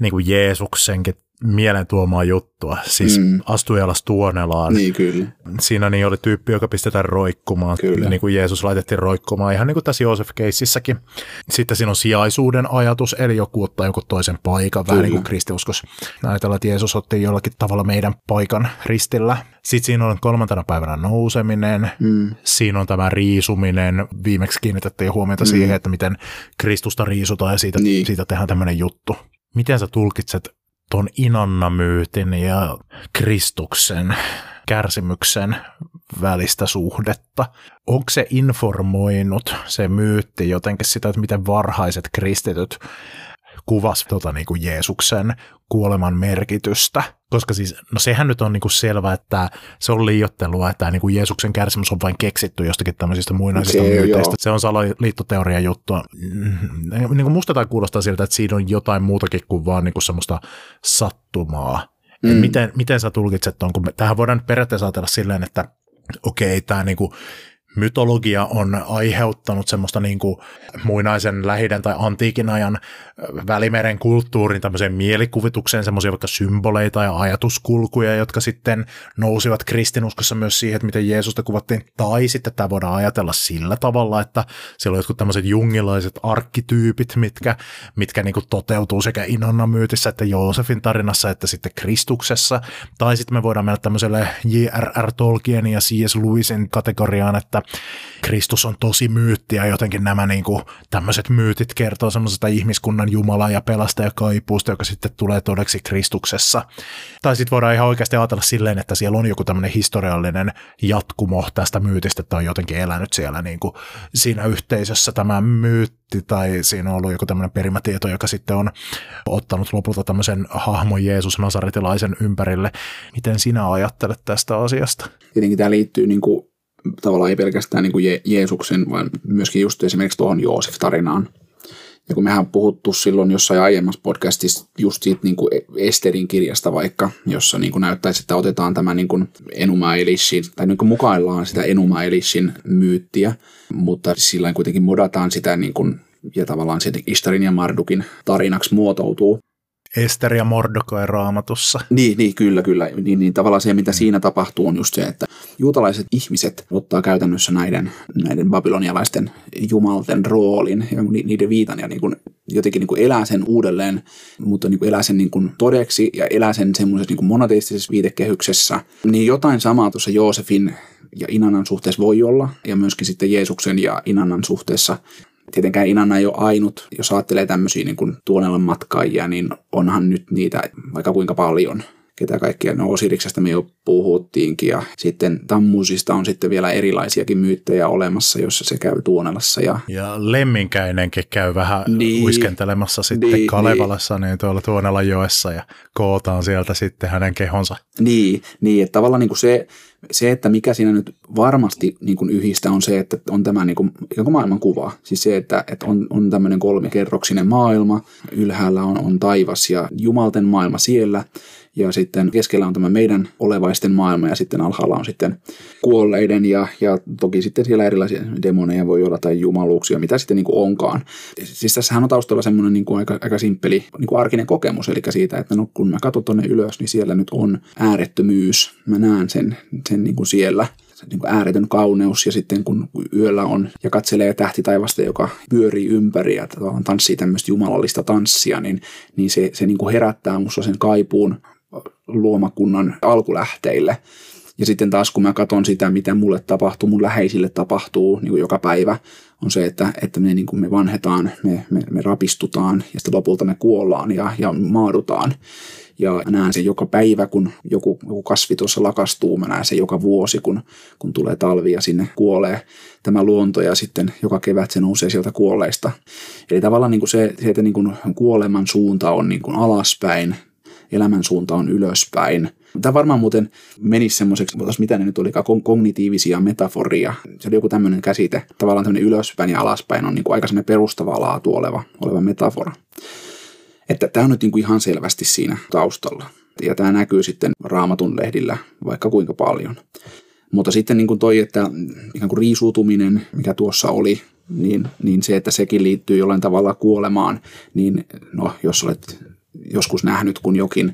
Speaker 1: niin kuin Jeesuksenkin mielen tuomaa juttua. Siis mm. astui alas tuonelaan.
Speaker 2: Niin, kyllä.
Speaker 1: Siinä niin oli tyyppi, joka pistetään roikkumaan. Kyllä. Niin kuin Jeesus laitettiin roikkumaan, ihan niin kuin tässä Joosef-keississäkin. Sitten siinä on sijaisuuden ajatus, eli joku ottaa joku toisen paikan, kyllä. vähän niin kuin kristiuskos. Ajatellaan, että Jeesus otti jollakin tavalla meidän paikan ristillä. Sitten siinä on kolmantena päivänä nouseminen, mm. siinä on tämä riisuminen. Viimeksi kiinnitettiin huomiota mm. siihen, että miten Kristusta riisutaan ja siitä, niin. siitä tehdään tämmöinen juttu. Miten sä tulkitset ton Inanna-myytin ja Kristuksen kärsimyksen välistä suhdetta. Onko se informoinut se myytti jotenkin sitä, että miten varhaiset kristityt kuvas tota, niin kuin Jeesuksen kuoleman merkitystä. Koska siis, no sehän nyt on niin kuin selvä, että se on liiottelua, että niin kuin Jeesuksen kärsimys on vain keksitty jostakin tämmöisistä muinaisista okay, myyteistä. Joo. Se on salaliittoteorian juttua. Niin kuin musta tai kuulostaa siltä, että siinä on jotain muutakin kuin vaan niin kuin semmoista sattumaa. Mm. Miten, miten sä tulkitset on, kun me, tähän voidaan nyt periaatteessa ajatella silleen, että okei, okay, tämä niinku mytologia on aiheuttanut semmoista niin kuin muinaisen lähiden tai antiikin ajan välimeren kulttuurin tämmöiseen mielikuvitukseen semmoisia vaikka symboleita ja ajatuskulkuja, jotka sitten nousivat kristinuskossa myös siihen, että miten Jeesusta kuvattiin. Tai sitten tämä voidaan ajatella sillä tavalla, että siellä on jotkut tämmöiset jungilaiset arkkityypit, mitkä, mitkä niin kuin toteutuu sekä Inanna myytissä että Joosefin tarinassa että sitten Kristuksessa. Tai sitten me voidaan mennä tämmöiselle J.R.R. Tolkien ja C.S. Lewisin kategoriaan, että Kristus on tosi myytti ja jotenkin nämä niin kuin, tämmöiset myytit kertoo semmoisesta ihmiskunnan Jumala ja pelastaja kaipuusta, joka sitten tulee todeksi Kristuksessa. Tai sitten voidaan ihan oikeasti ajatella silleen, että siellä on joku tämmöinen historiallinen jatkumo tästä myytistä, että on jotenkin elänyt siellä niin kuin siinä yhteisössä tämä myytti tai siinä on ollut joku tämmöinen perimätieto, joka sitten on ottanut lopulta tämmöisen hahmon Jeesus Nasaretilaisen ympärille. Miten sinä ajattelet tästä asiasta?
Speaker 2: Tietenkin tämä liittyy niin kuin, tavallaan ei pelkästään niin kuin Je- Jeesuksen, vaan myöskin just esimerkiksi tuohon Joosef-tarinaan. Ja kun mehän puhuttu silloin jossain aiemmassa podcastissa just siitä niin kuin Esterin kirjasta vaikka, jossa niin kuin näyttäisi, että otetaan tämä niin kuin Enuma Elishin, tai niin kuin mukaillaan sitä Enuma Elishin myyttiä, mutta sillä kuitenkin modataan sitä niin kuin, ja tavallaan sitten Istarin ja Mardukin tarinaksi muotoutuu.
Speaker 1: Ester ja Mordokai raamatussa.
Speaker 2: Niin, niin kyllä, kyllä. Niin, niin tavallaan se, mitä siinä tapahtuu, on just se, että juutalaiset ihmiset ottaa käytännössä näiden, näiden babylonialaisten jumalten roolin ja niiden viitan ja niin kuin, jotenkin niin kuin elää sen uudelleen, mutta niin kuin elää sen niin kuin todeksi ja elää sen semmoisessa niin monoteistisessa viitekehyksessä. Niin jotain samaa tuossa Joosefin ja Inanan suhteessa voi olla, ja myöskin sitten Jeesuksen ja Inanan suhteessa Tietenkään Inanna ei ole ainut. Jos ajattelee tämmöisiä niin kuin Tuonelan matkaajia, niin onhan nyt niitä vaikka kuinka paljon ketä kaikkia, no Osiriksesta me jo puhuttiinkin ja sitten Tammusista on sitten vielä erilaisiakin myyttejä olemassa, jossa se käy Tuonelassa. Ja,
Speaker 1: ja Lemminkäinenkin käy vähän niin, uiskentelemassa sitten niin, Kalevalassa niin. niin tuolla Tuonelan joessa ja kootaan sieltä sitten hänen kehonsa.
Speaker 2: Niin, niin että tavallaan niin kuin se, se, että mikä siinä nyt varmasti niin kuin yhdistä on se, että on tämä niin kuin, ikään kuin maailman kuva. Siis se, että, että on, on tämmöinen kolmikerroksinen maailma, ylhäällä on, on taivas ja jumalten maailma siellä, ja sitten keskellä on tämä meidän olevaisten maailma ja sitten alhaalla on sitten kuolleiden ja, ja toki sitten siellä erilaisia demoneja voi olla tai jumaluuksia, mitä sitten niin kuin onkaan. Siis tässähän on taustalla semmoinen niin kuin aika, aika simppeli niin kuin arkinen kokemus, eli siitä, että no, kun mä katson tuonne ylös, niin siellä nyt on äärettömyys. Mä näen sen, sen niin kuin siellä niin kuin ääretön kauneus ja sitten kun yöllä on ja katselee tähti taivasta, joka pyörii ympäri ja tanssii tämmöistä jumalallista tanssia, niin, niin se, se niin kuin herättää minussa sen kaipuun luomakunnan alkulähteille. Ja sitten taas kun mä katson sitä, mitä mulle tapahtuu, mun läheisille tapahtuu niin kuin joka päivä, on se, että, että me, niin kuin me vanhetaan, me, me, me rapistutaan ja sitten lopulta me kuollaan ja, ja maadutaan. Ja näen sen joka päivä, kun joku, joku kasvi tuossa lakastuu. Mä näen sen joka vuosi, kun, kun tulee talvi ja sinne kuolee tämä luonto ja sitten joka kevät se nousee sieltä kuolleista. Eli tavallaan niin kuin se, se, että niin kuin kuoleman suunta on niin kuin alaspäin, elämän suunta on ylöspäin. Tämä varmaan muuten menisi semmoiseksi, mitä ne nyt olikaan, kognitiivisia metaforia. Se oli joku tämmöinen käsite. Tavallaan tämmöinen ylöspäin ja alaspäin on niin kuin aika semmoinen perustavaa laatu oleva, oleva metafora. Että tämä on nyt niin kuin ihan selvästi siinä taustalla. Ja tämä näkyy sitten raamatun lehdillä vaikka kuinka paljon. Mutta sitten niin kuin toi, että ikään kuin riisuutuminen, mikä tuossa oli, niin, niin se, että sekin liittyy jollain tavalla kuolemaan, niin no, jos olet joskus nähnyt, kun jokin,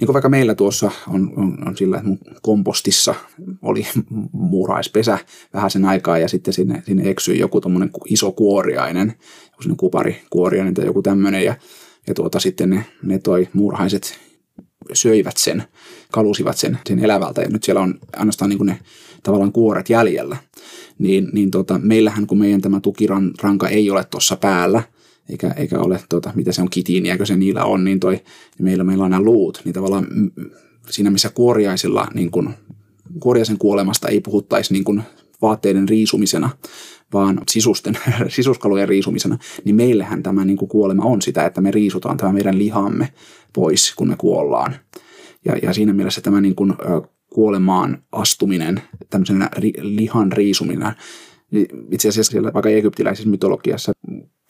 Speaker 2: niin kuin vaikka meillä tuossa on, on, on sillä, että mun kompostissa oli muuraispesä vähän sen aikaa ja sitten sinne, sinne eksyi joku tuommoinen iso kuoriainen, joku kuparikuoriainen tai joku tämmöinen ja, ja tuota, sitten ne, ne toi muurahaiset söivät sen, kalusivat sen, sen elävältä ja nyt siellä on ainoastaan niin ne tavallaan kuoret jäljellä. Niin, niin tota, meillähän kun meidän tämä tukiranka ei ole tuossa päällä, eikä, eikä ole, tota, mitä se on kitiiniäkö se niillä on, niin toi, niin meillä, meillä on nämä luut, niin tavallaan siinä missä kuoriaisilla, niin kun, kuoriaisen kuolemasta ei puhuttaisi niin kun vaatteiden riisumisena, vaan sisusten, sisuskalujen riisumisena, niin meillähän tämä niin kuin kuolema on sitä, että me riisutaan tämä meidän lihamme pois, kun me kuollaan. Ja, ja siinä mielessä tämä niin kuin, kuolemaan astuminen, tämmöisenä ri, lihan riisuminen, itse asiassa siellä vaikka egyptiläisessä mytologiassa,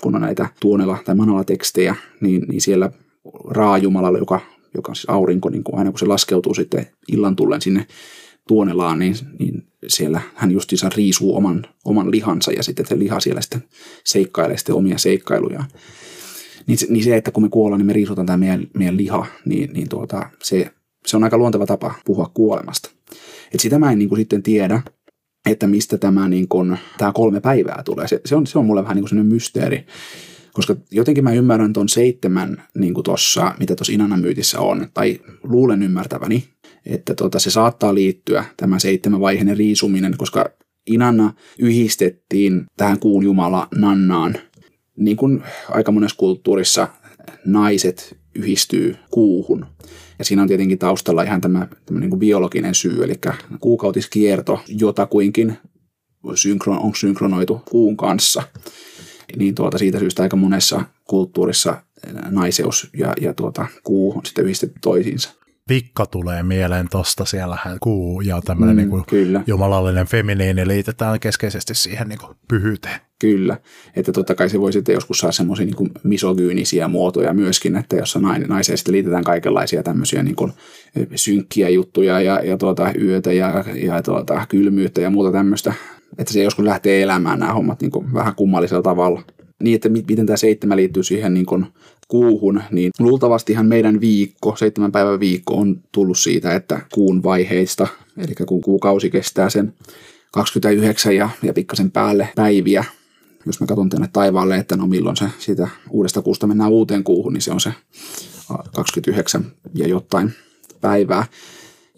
Speaker 2: kun on näitä tuonella tai manala tekstejä, niin, niin siellä Raajumalalla, joka, joka on siis aurinko, niin kun aina kun se laskeutuu sitten illan tullen sinne tuonelaan, niin, niin siellä hän justiinsa riisuu oman, oman lihansa ja sitten se liha siellä sitten seikkailee sitten omia seikkailujaan. Niin, niin se, että kun me kuollaan, niin me riisutaan tämä meidän, meidän liha, niin, niin tuota, se, se on aika luonteva tapa puhua kuolemasta. Et sitä mä en niin kuin sitten tiedä, että mistä tämä, niin kuin, tämä kolme päivää tulee. Se, se, on, se on mulle vähän niin kuin mysteeri, koska jotenkin mä ymmärrän tuon seitsemän, niin kuin tossa, mitä tuossa Inanan myytissä on, tai luulen ymmärtäväni, että tota, se saattaa liittyä, tämä seitsemän vaiheinen riisuminen, koska Inanna yhdistettiin tähän kuun jumala Nannaan. Niin kuin aika monessa kulttuurissa naiset yhdistyy kuuhun. Ja siinä on tietenkin taustalla ihan tämä, niin kuin biologinen syy, eli kuukautiskierto jotakuinkin synkron, on synkronoitu kuun kanssa. Niin tuota, siitä syystä aika monessa kulttuurissa naiseus ja, ja tuota, kuu on sitten yhdistetty toisiinsa.
Speaker 1: Vikka tulee mieleen tosta, siellähän kuu ja tämmöinen mm, niin kyllä. jumalallinen feminiini liitetään keskeisesti siihen niin kuin pyhyyteen.
Speaker 2: Kyllä, että totta kai se voi sitten joskus saada semmoisia niin misogyynisiä muotoja myöskin, että jossa naiseen sitten liitetään kaikenlaisia tämmöisiä niin kuin synkkiä juttuja ja, ja tuota, yötä ja, ja tuota, kylmyyttä ja muuta tämmöistä, että se joskus lähtee elämään nämä hommat niin kuin vähän kummallisella tavalla. Niin, että miten tämä seitsemän liittyy siihen niin kuin kuuhun, niin luultavastihan meidän viikko, seitsemän päivän viikko on tullut siitä, että kuun vaiheista, eli kun kuukausi kestää sen 29 ja, ja pikkasen päälle päiviä, jos mä katson tänne taivaalle, että no milloin se siitä uudesta kuusta mennään uuteen kuuhun, niin se on se 29 ja jotain päivää.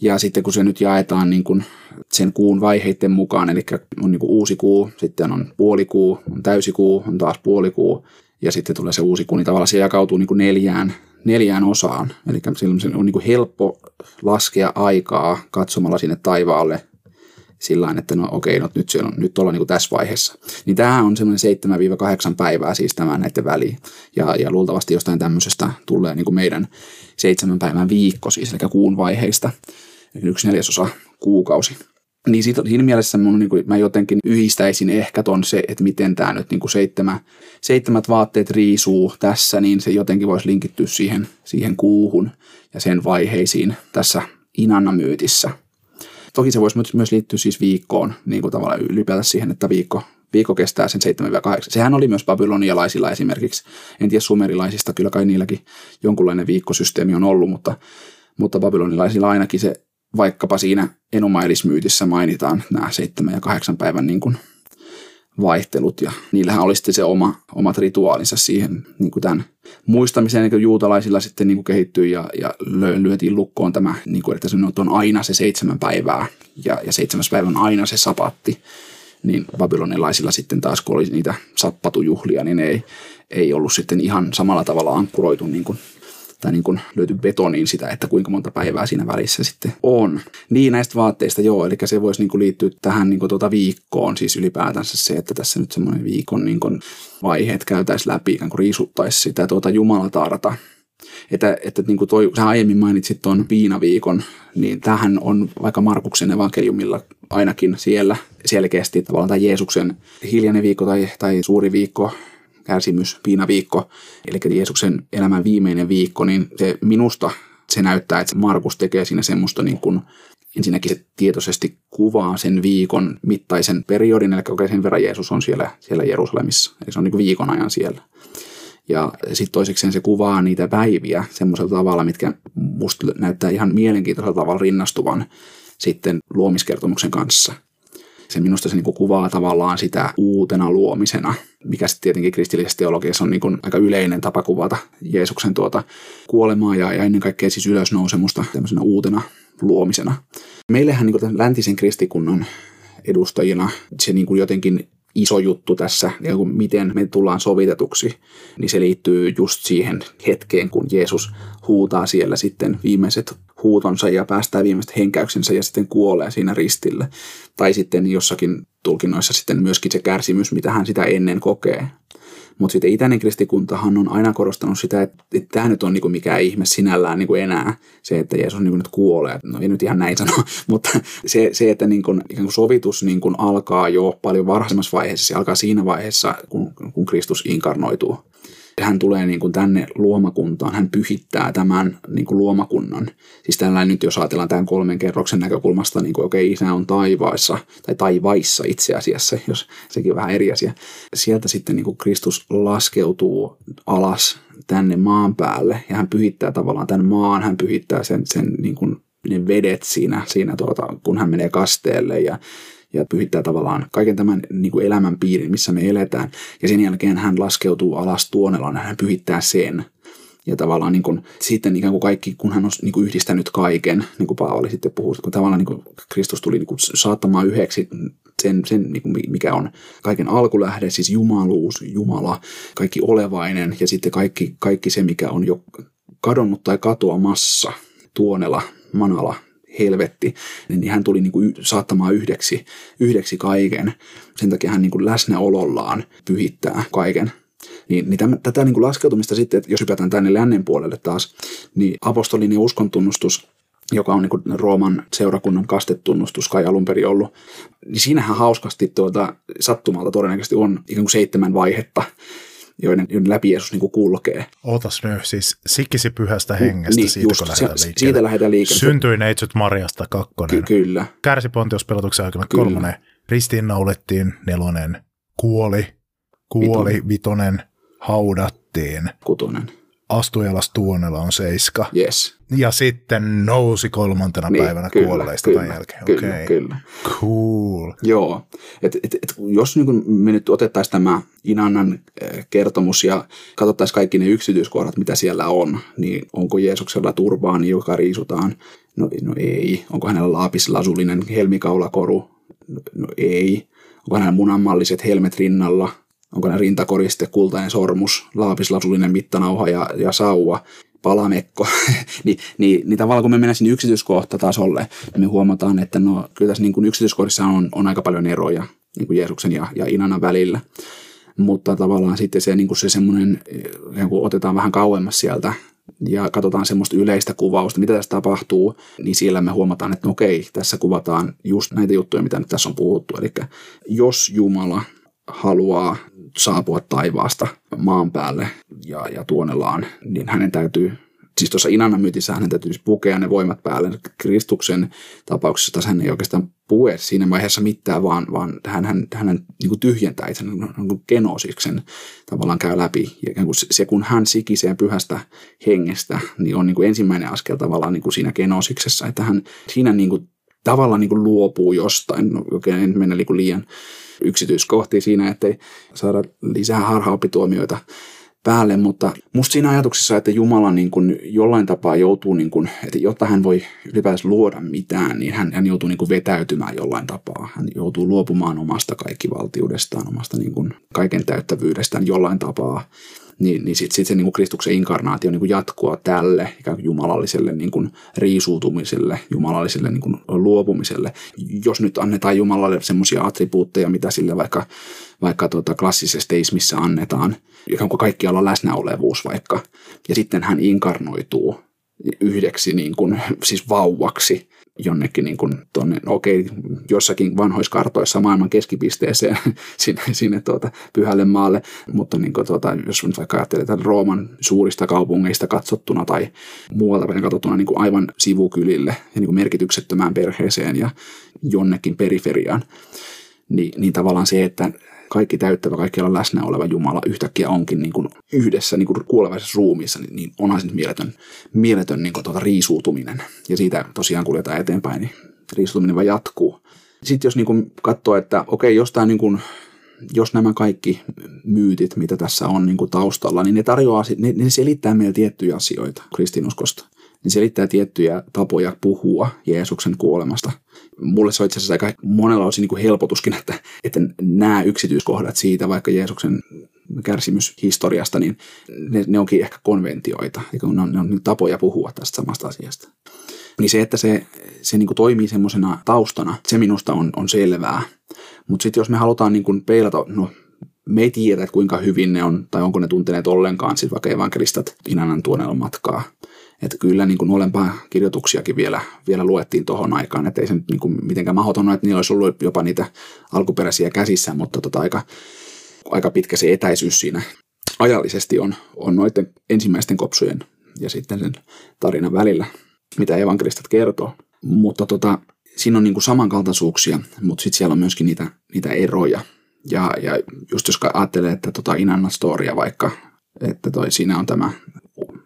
Speaker 2: Ja sitten kun se nyt jaetaan niin kuin sen kuun vaiheiden mukaan, eli on niin kuin uusi kuu, sitten on puolikuu, on täysikuu, on taas puolikuu, ja sitten tulee se uusi kuu, niin tavallaan se jakautuu niin kuin neljään, neljään osaan. Eli silloin on niin kuin helppo laskea aikaa katsomalla sinne taivaalle sillä että no okei, no nyt, siellä on, nyt ollaan niin kuin tässä vaiheessa. Niin tämä on semmoinen 7-8 päivää siis tämä näiden väliin. Ja, ja luultavasti jostain tämmöisestä tulee niin kuin meidän seitsemän päivän viikko siis, eli kuun vaiheista. Eli yksi neljäsosa kuukausi. Niin siitä, siinä mielessä mun, niin kuin, mä jotenkin yhdistäisin ehkä ton se, että miten tämä nyt niin kuin seitsemä, seitsemät vaatteet riisuu tässä, niin se jotenkin voisi linkittyä siihen, siihen kuuhun ja sen vaiheisiin tässä Inanna-myytissä. Toki se voisi myös liittyä siis viikkoon, niin kuin tavallaan ylipäätään siihen, että viikko, viikko kestää sen 7-8. Sehän oli myös babylonialaisilla esimerkiksi. En tiedä sumerilaisista, kyllä kai niilläkin jonkunlainen viikkosysteemi on ollut, mutta, mutta babylonilaisilla ainakin se vaikkapa siinä Enumailismyytissä mainitaan nämä 7 ja 8 päivän niin kuin vaihtelut ja niillähän oli sitten se oma, omat rituaalinsa siihen niin kuin tämän muistamiseen, niin juutalaisilla sitten niin kuin kehittyi ja, ja lyötiin lukkoon tämä, niin kuin, että se on aina se seitsemän päivää ja, ja seitsemäs päivä on aina se sapatti, niin babylonilaisilla sitten taas kun oli niitä sappatujuhlia, niin ei, ei ollut sitten ihan samalla tavalla ankkuroitu niin kuin tai niin kuin löyty betoniin sitä, että kuinka monta päivää siinä välissä sitten on. Niin näistä vaatteista joo, eli se voisi niin kuin liittyä tähän niin kuin tuota viikkoon, siis ylipäätänsä se, että tässä nyt semmoinen viikon niin kuin vaiheet käytäisiin läpi, ikään kuin riisuttaisi sitä tuota jumalataarta. Että, että niin kuin toi, sä aiemmin mainitsit tuon viinaviikon, niin tähän on vaikka Markuksen evankeliumilla ainakin siellä selkeästi tavallaan tämä Jeesuksen hiljainen viikko tai, tai suuri viikko kärsimys, piinaviikko, eli Jeesuksen elämän viimeinen viikko, niin se minusta se näyttää, että Markus tekee siinä semmoista niin kuin, ensinnäkin se tietoisesti kuvaa sen viikon mittaisen periodin, eli okei, sen verran Jeesus on siellä, siellä Jerusalemissa, eli se on niin kuin viikon ajan siellä. Ja sitten toisekseen se kuvaa niitä päiviä semmoisella tavalla, mitkä musta näyttää ihan mielenkiintoisella tavalla rinnastuvan sitten luomiskertomuksen kanssa – se minusta se niin kuin kuvaa tavallaan sitä uutena luomisena, mikä sitten tietenkin kristillisessä teologiassa on niin kuin aika yleinen tapa kuvata Jeesuksen tuota kuolemaa ja, ja ennen kaikkea siis ylösnousemusta tämmöisenä uutena luomisena. Meillähän niin kuin läntisen kristikunnan edustajina se niin kuin jotenkin iso juttu tässä, ja kun miten me tullaan sovitetuksi, niin se liittyy just siihen hetkeen, kun Jeesus huutaa siellä sitten viimeiset huutonsa ja päästää viimeiset henkäyksensä ja sitten kuolee siinä ristille. Tai sitten jossakin tulkinnoissa sitten myöskin se kärsimys, mitä hän sitä ennen kokee. Mutta sitten itäinen kristikuntahan on aina korostanut sitä, että, tämä nyt on niinku mikään ihme sinällään niinku enää, se, että Jeesus niinku nyt kuolee. No ei nyt ihan näin sano, mutta se, se että niinku, ikään kuin sovitus niinku alkaa jo paljon varhaisemmassa vaiheessa, se alkaa siinä vaiheessa, kun, kun Kristus inkarnoituu hän tulee niin kuin tänne luomakuntaan, hän pyhittää tämän niin kuin luomakunnan. Siis tällä nyt jos ajatellaan tämän kolmen kerroksen näkökulmasta, niin kuin okei, okay, isä on taivaissa, tai taivaissa itse asiassa, jos sekin vähän eri asia. Sieltä sitten niin kuin Kristus laskeutuu alas tänne maan päälle, ja hän pyhittää tavallaan tämän maan, hän pyhittää sen, sen niin kuin ne vedet siinä, siinä tuota, kun hän menee kasteelle, ja ja pyhittää tavallaan kaiken tämän niin kuin elämän piirin, missä me eletään. Ja sen jälkeen hän laskeutuu alas tuonelaan hän pyhittää sen. Ja tavallaan niin kuin, sitten ikään kuin kaikki, kun hän on niin kuin yhdistänyt kaiken, niin kuin Paavali sitten puhuu, kun tavallaan niin kuin Kristus tuli niin kuin saattamaan yhdeksi sen, sen niin kuin mikä on kaiken alkulähde, siis jumaluus, Jumala, kaikki olevainen ja sitten kaikki, kaikki se, mikä on jo kadonnut tai katoamassa, tuonela, manala, helvetti, niin hän tuli niin kuin saattamaan yhdeksi, yhdeksi kaiken. Sen takia hän niin kuin läsnäolollaan pyhittää kaiken. Niin, niin tämän, tätä niin kuin laskeutumista sitten, että jos hypätään tänne lännen puolelle taas, niin apostolinen uskontunnustus joka on niin kuin Rooman seurakunnan kastetunnustus kai alun perin ollut, niin siinähän hauskasti tuota, sattumalta todennäköisesti on ikään kuin seitsemän vaihetta, joiden, joiden läpi Jeesus niin kuin kulkee.
Speaker 1: Ootas nyt, siis sikkisi pyhästä hengestä,
Speaker 2: niin,
Speaker 1: siitä
Speaker 2: just,
Speaker 1: kun lähdetään
Speaker 2: se,
Speaker 1: liikkeelle.
Speaker 2: Siitä lähdetään liikkeelle.
Speaker 1: Syntyi neitsyt Marjasta kakkonen.
Speaker 2: Ky- kyllä.
Speaker 1: Kärsi Pontius pelotuksen aikana
Speaker 2: Kyllä.
Speaker 1: kolmonen. Ristiinnaulettiin nelonen. Kuoli. Kuoli
Speaker 2: Vitonen.
Speaker 1: vitonen. Haudattiin.
Speaker 2: Kutonen.
Speaker 1: Astujalas Tuonela on seiska.
Speaker 2: Yes.
Speaker 1: Ja sitten nousi kolmantena
Speaker 2: Niin,
Speaker 1: päivänä
Speaker 2: kyllä,
Speaker 1: kuolleista
Speaker 2: kyllä,
Speaker 1: tämän jälkeen.
Speaker 2: Kyllä,
Speaker 1: Okei.
Speaker 2: kyllä.
Speaker 1: Cool.
Speaker 2: Joo. Et, et, et, jos niin me nyt otettaisiin tämä Inannan eh, kertomus ja katsottaisiin kaikki ne yksityiskohdat, mitä siellä on, niin onko Jeesuksella turbaani, joka riisutaan? No, no ei. Onko hänellä laapislasullinen helmikaulakoru? No, no ei. Onko hänellä munanmalliset helmet rinnalla? Onko hänellä rintakoriste, kultainen sormus, laapislasullinen mittanauha ja, ja sauva? palamekko, niin, niin, niin tavallaan kun me mennään sinne yksityiskohtatasolle, niin me huomataan, että no, kyllä tässä niin yksityiskohdissa on, on aika paljon eroja niin kuin Jeesuksen ja, ja Inanan välillä. Mutta tavallaan sitten se, niin kuin se semmoinen, eh, kun otetaan vähän kauemmas sieltä ja katsotaan semmoista yleistä kuvausta, mitä tässä tapahtuu, niin siellä me huomataan, että no okei, tässä kuvataan just näitä juttuja, mitä nyt tässä on puhuttu. Eli jos Jumala haluaa saapua taivaasta maan päälle ja, ja tuonellaan, niin hänen täytyy, siis tuossa Inannan myytissä hänen täytyy pukea ne voimat päälle. Kristuksen tapauksessa taas hän ei oikeastaan pue siinä vaiheessa mitään, vaan, vaan hän, hän, hän niin kuin tyhjentää itse niin genosiksen tavallaan käy läpi. Ja se, se, kun hän sikisee pyhästä hengestä, niin on niin kuin ensimmäinen askel tavallaan niin kuin siinä genosiksessa, että hän siinä niin kuin tavallaan niin kuin luopuu jostain, no, oikein en mennä niin kuin liian yksityiskohtiin siinä, ettei saada lisää harhaopituomioita päälle, mutta musta siinä ajatuksessa, että Jumala niin kuin jollain tapaa joutuu, niin kuin, että jotta hän voi ylipäänsä luoda mitään, niin hän, hän joutuu niin kuin vetäytymään jollain tapaa. Hän joutuu luopumaan omasta kaikkivaltiudestaan, omasta niin kuin kaiken täyttävyydestään jollain tapaa. Niin, niin sitten sit se niin kuin Kristuksen inkarnaatio niin kuin jatkua tälle ikään kuin jumalalliselle niin kuin riisuutumiselle, jumalalliselle niin kuin luopumiselle. Jos nyt annetaan Jumalalle semmoisia attribuutteja, mitä sille vaikka vaikka tuota klassisessa teismissä annetaan, ikään kuin kaikkialla läsnäolevuus vaikka, ja sitten hän inkarnoituu yhdeksi niin kuin, siis vauvaksi jonnekin niin kuin tonne, no okei, jossakin vanhoissa kartoissa maailman keskipisteeseen sinne, sinne tuota, pyhälle maalle, mutta niin kuin, tuota, jos nyt vaikka ajattelee Rooman suurista kaupungeista katsottuna tai muualta päin katsottuna niin kuin aivan sivukylille ja niin kuin merkityksettömään perheeseen ja jonnekin periferiaan, niin, niin tavallaan se, että kaikki täyttävä, kaikkialla läsnä oleva Jumala yhtäkkiä onkin niin kuin yhdessä niin kuin kuolevaisessa ruumiissa, niin, niin onhan se nyt mieletön, mieletön niin kuin tuota riisuutuminen. Ja siitä tosiaan kuljetaan eteenpäin, niin riisuutuminen vaan jatkuu. Sitten jos niin kuin katsoo, että okei, jos, tämä niin kuin, jos nämä kaikki myytit, mitä tässä on niin kuin taustalla, niin ne tarjoaa, ne, ne selittää meille tiettyjä asioita kristinuskosta niin selittää tiettyjä tapoja puhua Jeesuksen kuolemasta. Mulle se on itse asiassa aika monella osin niin helpotuskin, että, että nämä yksityiskohdat siitä vaikka Jeesuksen kärsimyshistoriasta, niin ne, ne onkin ehkä konventioita, ne on, ne on tapoja puhua tästä samasta asiasta. Niin se, että se, se niin toimii semmoisena taustana, se minusta on, on selvää. Mutta sitten jos me halutaan niin peilata, no me ei tiedä, kuinka hyvin ne on, tai onko ne tunteneet ollenkaan, siis vaikka evankelistat Inanan tuonella matkaa. Että kyllä niin kuin olempaa kirjoituksiakin vielä, vielä luettiin tuohon aikaan, että ei se nyt niin kuin mitenkään mahdoton että niillä olisi ollut jopa niitä alkuperäisiä käsissä, mutta tota aika, aika pitkä se etäisyys siinä ajallisesti on, on noiden ensimmäisten kopsujen ja sitten sen tarinan välillä, mitä evankelistat kertoo. Mutta tota, siinä on niin kuin samankaltaisuuksia, mutta sitten siellä on myöskin niitä, niitä eroja. Ja, ja just jos ajattelee, että tota Inanna Storia vaikka, että toi, siinä on tämä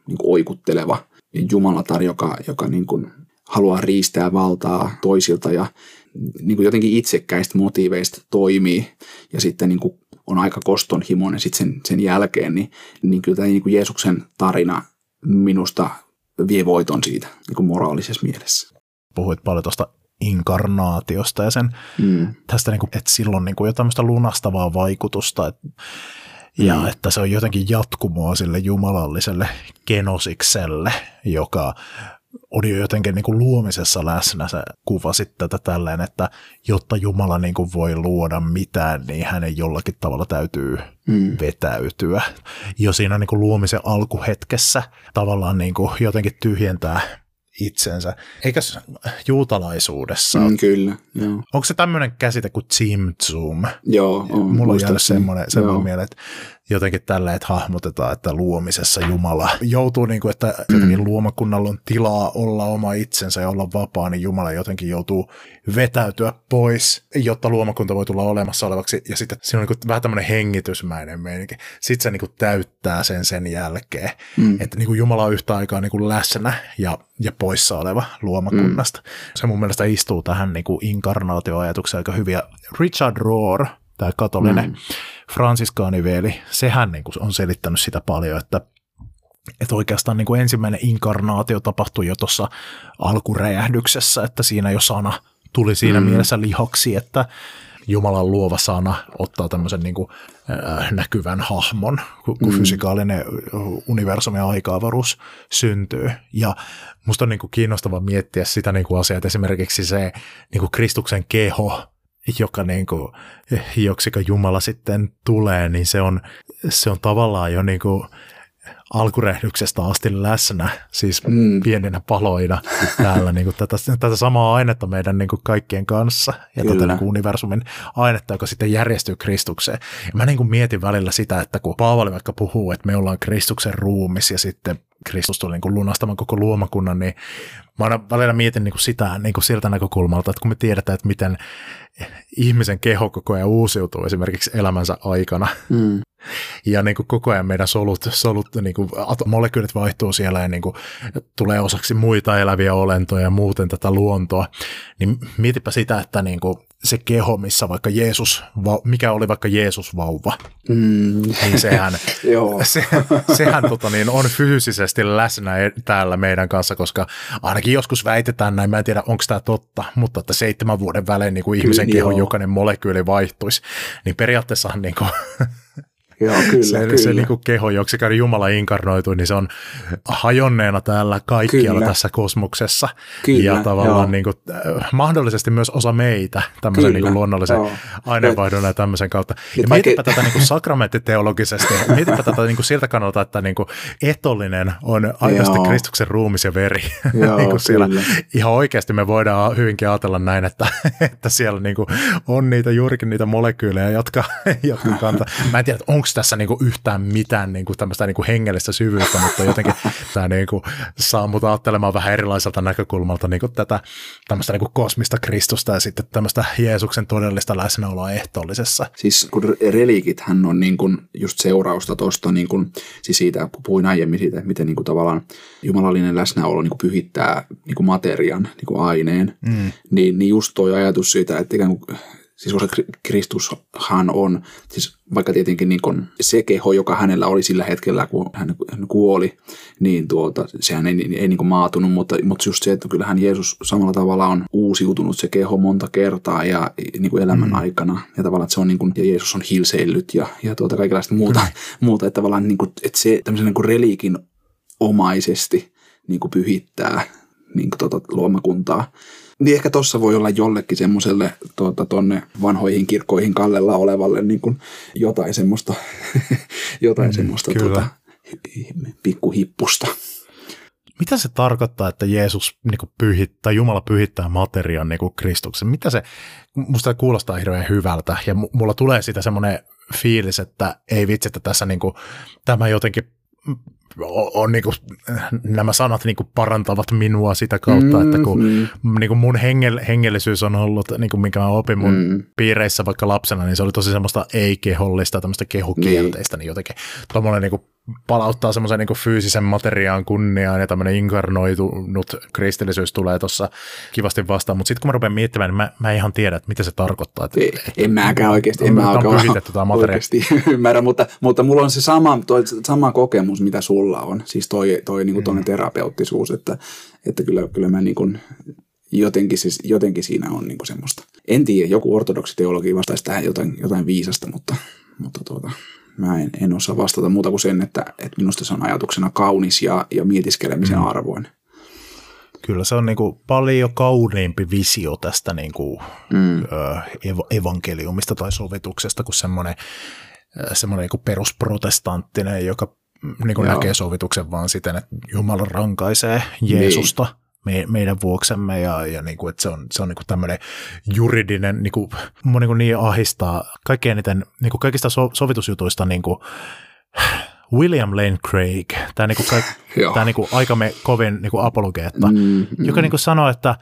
Speaker 2: niin kuin oikutteleva jumalatar, joka, joka niin kuin haluaa riistää valtaa toisilta ja niin kuin jotenkin itsekkäistä motiiveista toimii ja sitten niin kuin on aika kostonhimoinen sitten sen, sen jälkeen, niin, niin kyllä tämä niin kuin Jeesuksen tarina minusta vie voiton siitä niin kuin moraalisessa mielessä.
Speaker 1: Puhuit paljon tuosta inkarnaatiosta ja sen
Speaker 2: Mm.
Speaker 1: tästä, niin kuin, että sillä on niin kuin jo tämmöistä lunastavaa vaikutusta, että, ja
Speaker 2: Mm.
Speaker 1: että se on jotenkin jatkumoa sille jumalalliselle genosikselle, joka on jo jotenkin niin kuin luomisessa läsnä. Se kuvasit tätä tälleen, että jotta Jumala niin kuin voi luoda mitään, niin hänen jollakin tavalla täytyy
Speaker 2: Mm.
Speaker 1: vetäytyä. Jo siinä niin kuin luomisen alkuhetkessä tavallaan niin kuin jotenkin tyhjentää itsensä. Eikös juutalaisuudessa, mm.
Speaker 2: Kyllä, joo.
Speaker 1: onko se tämmöinen käsite kuin Zoom?
Speaker 2: Joo, on,
Speaker 1: Mulla on jäänyt semmoinen, semmoinen mieleen, että jotenkin tällä, että hahmotetaan, että luomisessa Jumala joutuu, niin kuin, että jotenkin
Speaker 2: Mm.
Speaker 1: luomakunnalla on tilaa olla oma itsensä ja olla vapaa, niin Jumala jotenkin joutuu vetäytyä pois, jotta luomakunta voi tulla olemassa olevaksi. Ja sitten siinä on niin kuin vähän tämmöinen hengitysmäinen meininki. Sitten se niin kuin täyttää sen sen jälkeen,
Speaker 2: Mm.
Speaker 1: että niin kuin Jumala on yhtä aikaa niin kuin läsnä ja, ja poissa oleva luomakunnasta. Mm. Se mun mielestä istuu tähän niin kuin inkarnaatioajatukseen aika hyvin. Ja Richard Rohr, tämä katolinen mm. Fransiskaaniveli, sehän niin kuin on selittänyt sitä paljon, että että oikeastaan niin kuin ensimmäinen inkarnaatio tapahtui jo tuossa alkuräjähdyksessä, että siinä jo sana tuli siinä mm. mielessä lihaksi, että Jumalan luova sana ottaa tämmöisen niin kuin, äh, näkyvän hahmon, kun, kun mm. fysikaalinen universumi ja aika-avaruus syntyy. Ja musta on niin kuin kiinnostava miettiä sitä niin kuin asiaa, että esimerkiksi se niin kuin Kristuksen keho, joka niin kuin, joksika Jumala sitten tulee, niin se on, se on tavallaan jo niin kuin alkurehdyksestä asti läsnä, siis mm. pieninä paloina täällä niin kuin tätä, tätä samaa ainetta meidän niin kuin kaikkien kanssa ja
Speaker 2: Kyllä.
Speaker 1: tätä niin kuin universumin ainetta, joka sitten järjestyy Kristukseen. Ja mä niin kuin mietin välillä sitä, että kun Paavali vaikka puhuu, että me ollaan Kristuksen ruumis ja sitten Kristus tuli niin lunastamaan koko luomakunnan, niin mä aina välillä mietin niin kuin sitä niin kuin siltä näkökulmalta, että kun me tiedetään, että miten ihmisen keho koko ajan uusiutuu esimerkiksi elämänsä aikana,
Speaker 2: Mm.
Speaker 1: Ja niin kuin koko ajan meidän solut, solut niin kuin molekyylit vaihtuu siellä ja niin kuin tulee osaksi muita eläviä olentoja ja muuten tätä luontoa, niin mietipä sitä, että niin kuin se keho, missä vaikka Jeesus, mikä oli vaikka Jeesus vauva,
Speaker 2: Mm.
Speaker 1: niin sehän, se, sehän tota niin, on fyysisesti läsnä e- täällä meidän kanssa, koska ainakin joskus väitetään näin, mä en tiedä onko tämä totta, mutta että seitsemän vuoden välein niin kuin ihmisen
Speaker 2: Kyllä,
Speaker 1: kehon
Speaker 2: joo.
Speaker 1: jokainen molekyyli vaihtuisi, niin periaatteessahan niin kuin,
Speaker 2: Joo, kyllä,
Speaker 1: se,
Speaker 2: kyllä.
Speaker 1: se niin kuin keho, joksi Jumala inkarnoitui, niin se on hajonneena täällä kaikkialla
Speaker 2: Kyllä.
Speaker 1: tässä kosmoksessa.
Speaker 2: Kyllä,
Speaker 1: ja tavallaan
Speaker 2: joo.
Speaker 1: niin kuin, äh, mahdollisesti myös osa meitä tämmöisen
Speaker 2: Kyllä,
Speaker 1: niin kuin luonnollisen
Speaker 2: joo.
Speaker 1: aineenvaihdon ja tämmöisen kautta. Ja
Speaker 2: Nyt
Speaker 1: mietipä
Speaker 2: vaikka-
Speaker 1: tätä niin kuin sakramenttiteologisesti, mietipä tätä niin kuin siltä kannalta, että niin kuin etollinen on aidosti
Speaker 2: Joo.
Speaker 1: Kristuksen ruumis ja veri.
Speaker 2: Joo,
Speaker 1: niin kuin siellä,
Speaker 2: kyllä.
Speaker 1: ihan oikeasti me voidaan hyvinkin ajatella näin, että, että siellä niin kuin on niitä juurikin niitä molekyylejä, jotka, jotka kantaa. Mä en tiedä, että onko tässä niin kuin yhtään mitään niin kuin tämmöistä niin kuin hengellistä syvyyttä, mutta jotenkin tämä niin kuin saa mut ajattelemaan vähän erilaiselta näkökulmalta niin kuin tätä tämmöistä niin kuin kosmista Kristusta ja sitten tämmöistä Jeesuksen todellista läsnäoloa ehtoollisessa.
Speaker 2: Siis kun relikithän on niin kuin just seurausta tuosta, niin kuin, siis siitä, kun puhuin aiemmin siitä, että miten niin kuin tavallaan jumalallinen läsnäolo niin kuin pyhittää niin kuin materian, niin kuin aineen, mm. niin, niin just toi ajatus siitä, että ikään kuin, siis koska Kri- Kristushan on, siis vaikka tietenkin niin kuin se keho, joka hänellä oli sillä hetkellä, kun hän hän kuoli, niin tuota, sehän ei, ei niin kuin maatunut, mutta, mutta just se, että kyllähän Jeesus samalla tavalla on uusiutunut se keho monta kertaa ja niin kuin elämän mm. aikana. Ja tavallaan, että se on niin kuin, ja Jeesus on hilseillyt ja, ja tuota kaikenlaista muuta, muuta että tavallaan niin kuin, että se tämmöisen niin kuin reliikin omaisesti niin kuin pyhittää niin kuin tuota luomakuntaa. Niin ehkä tuossa voi olla jollekin semmoiselle tuota, tonne vanhoihin kirkkoihin kallella olevalle niin kuin jotain semmoista, jotain mm, semmoista
Speaker 1: kyllä.
Speaker 2: tuota, pikkuhippusta.
Speaker 1: Mitä se tarkoittaa, että Jeesus niin kuin pyhittää, Jumala pyhittää materian niin kuin Kristuksen? Mitä se, musta kuulostaa hirveän hyvältä ja mu- mulla tulee siitä semmoinen fiilis, että ei vitsi, että tässä niin kuin, tämä jotenkin on, niin kuin, nämä sanat niin kuin parantavat minua sitä kautta, mm, että kun
Speaker 2: mm.
Speaker 1: niin kuin mun hengel, hengellisyys on ollut, niin kuin minkä mä opin mun
Speaker 2: Mm.
Speaker 1: mm. piireissä vaikka lapsena, niin se oli tosi semmoista ei-kehollista, tämmöistä kehokielteistä, niin, niin jotenkin tuommoinen niin kuin palauttaa semmoisen niin fyysisen materiaan kunniaan ja tämmöinen inkarnoitunut kristillisyys tulee tuossa kivasti vastaan, mutta sitten kun mä rupean miettimään, niin mä, mä en ihan tiedä, että mitä se tarkoittaa. Että,
Speaker 2: Ei, en mäkään oikeasti, en mä
Speaker 1: materia.
Speaker 2: oikeasti ymmärrä, mutta, mutta mulla on se sama, toi, sama kokemus, mitä sulla sulla on. Siis toi, toi niin kuin mm. terapeuttisuus, että, että kyllä, kyllä mä niin kuin, jotenkin, siis, jotenkin siinä on niin kuin semmoista. En tiedä, joku ortodoksi teologi vastaisi tähän jotain, jotain viisasta, mutta, mutta tuota, mä en, en osaa vastata muuta kuin sen, että, että minusta se on ajatuksena kaunis ja, ja mietiskelemisen mm. arvoinen.
Speaker 1: Kyllä se on niin kuin paljon kauniimpi visio tästä niin kuin, mm. ev- evankeliumista tai sovituksesta kuin semmoinen, semmoinen niin perusprotestanttinen, joka niin kuin näkee sovituksen vaan siten, että Jumala rankaisee Jeesusta. Niin me, meidän vuoksemme ja, ja niin kuin, että se on, se on niin kuin tämmöinen juridinen, niin kuin, mua niin, kuin niin ahistaa kaikkein eniten niin kuin kaikista so, sovitusjutuista niin kuin, William Lane Craig, tämä, niin kuin, kaik, tämä niin kuin, aikamme kovin niin kuin apologeetta, mm, mm. joka niin kuin sanoo, että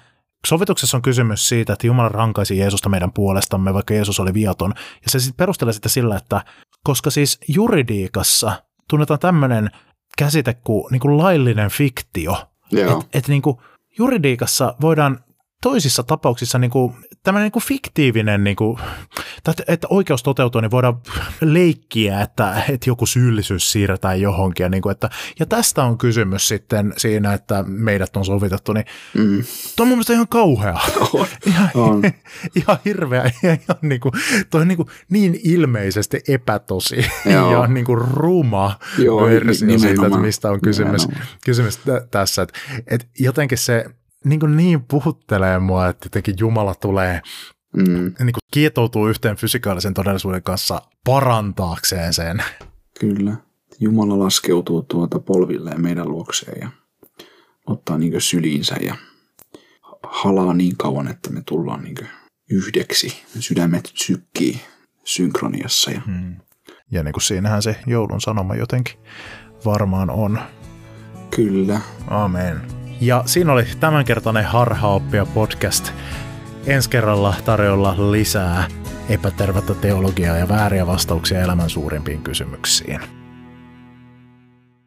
Speaker 1: Sovituksessa on kysymys siitä, että Jumala rankaisi Jeesusta meidän puolestamme, vaikka Jeesus oli viaton. Ja se sitten perustelee sitä sillä, että koska siis juridiikassa tunnetaan tämmöinen käsite kuin, niin kuin laillinen fiktio, että et, niin kuin, juridiikassa voidaan toisissa tapauksissa niin kuin, tämmöinen niin kuin fiktiivinen, niin kuin, että, oikeus toteutuu, niin voidaan leikkiä, että, että joku syyllisyys siirretään johonkin. Ja, niin kuin, että, ja tästä on kysymys sitten siinä, että meidät on sovitettu, niin mm. tuo on mun mielestä ihan kauhea. On. Ihan, on. ihan hirveä. Ihan, niin kuin, toi on niin, kuin, niin ilmeisesti epätosi Joo. ja niin kuin ruma Joo, versio siitä, että mistä on kysymys, kysymys tässä. Että, että jotenkin se niin, kuin niin puhuttelee mua, että jotenkin Jumala tulee mm. niin kuin kietoutuu yhteen fysikaalisen todellisuuden kanssa parantaakseen sen.
Speaker 2: Kyllä. Jumala laskeutuu tuota polvilleen meidän luokseen ja ottaa niin syliinsä ja halaa niin kauan, että me tullaan niin yhdeksi. Sydämet sykkii synkroniassa. Ja, hmm.
Speaker 1: ja niin kuin siinähän se joulun sanoma jotenkin varmaan on.
Speaker 2: Kyllä.
Speaker 1: Amen. Ja siinä oli tämänkertainen Harhaoppia podcast. Ensi kerralla tarjolla lisää epätervettä teologiaa ja vääriä vastauksia elämän suurimpiin kysymyksiin.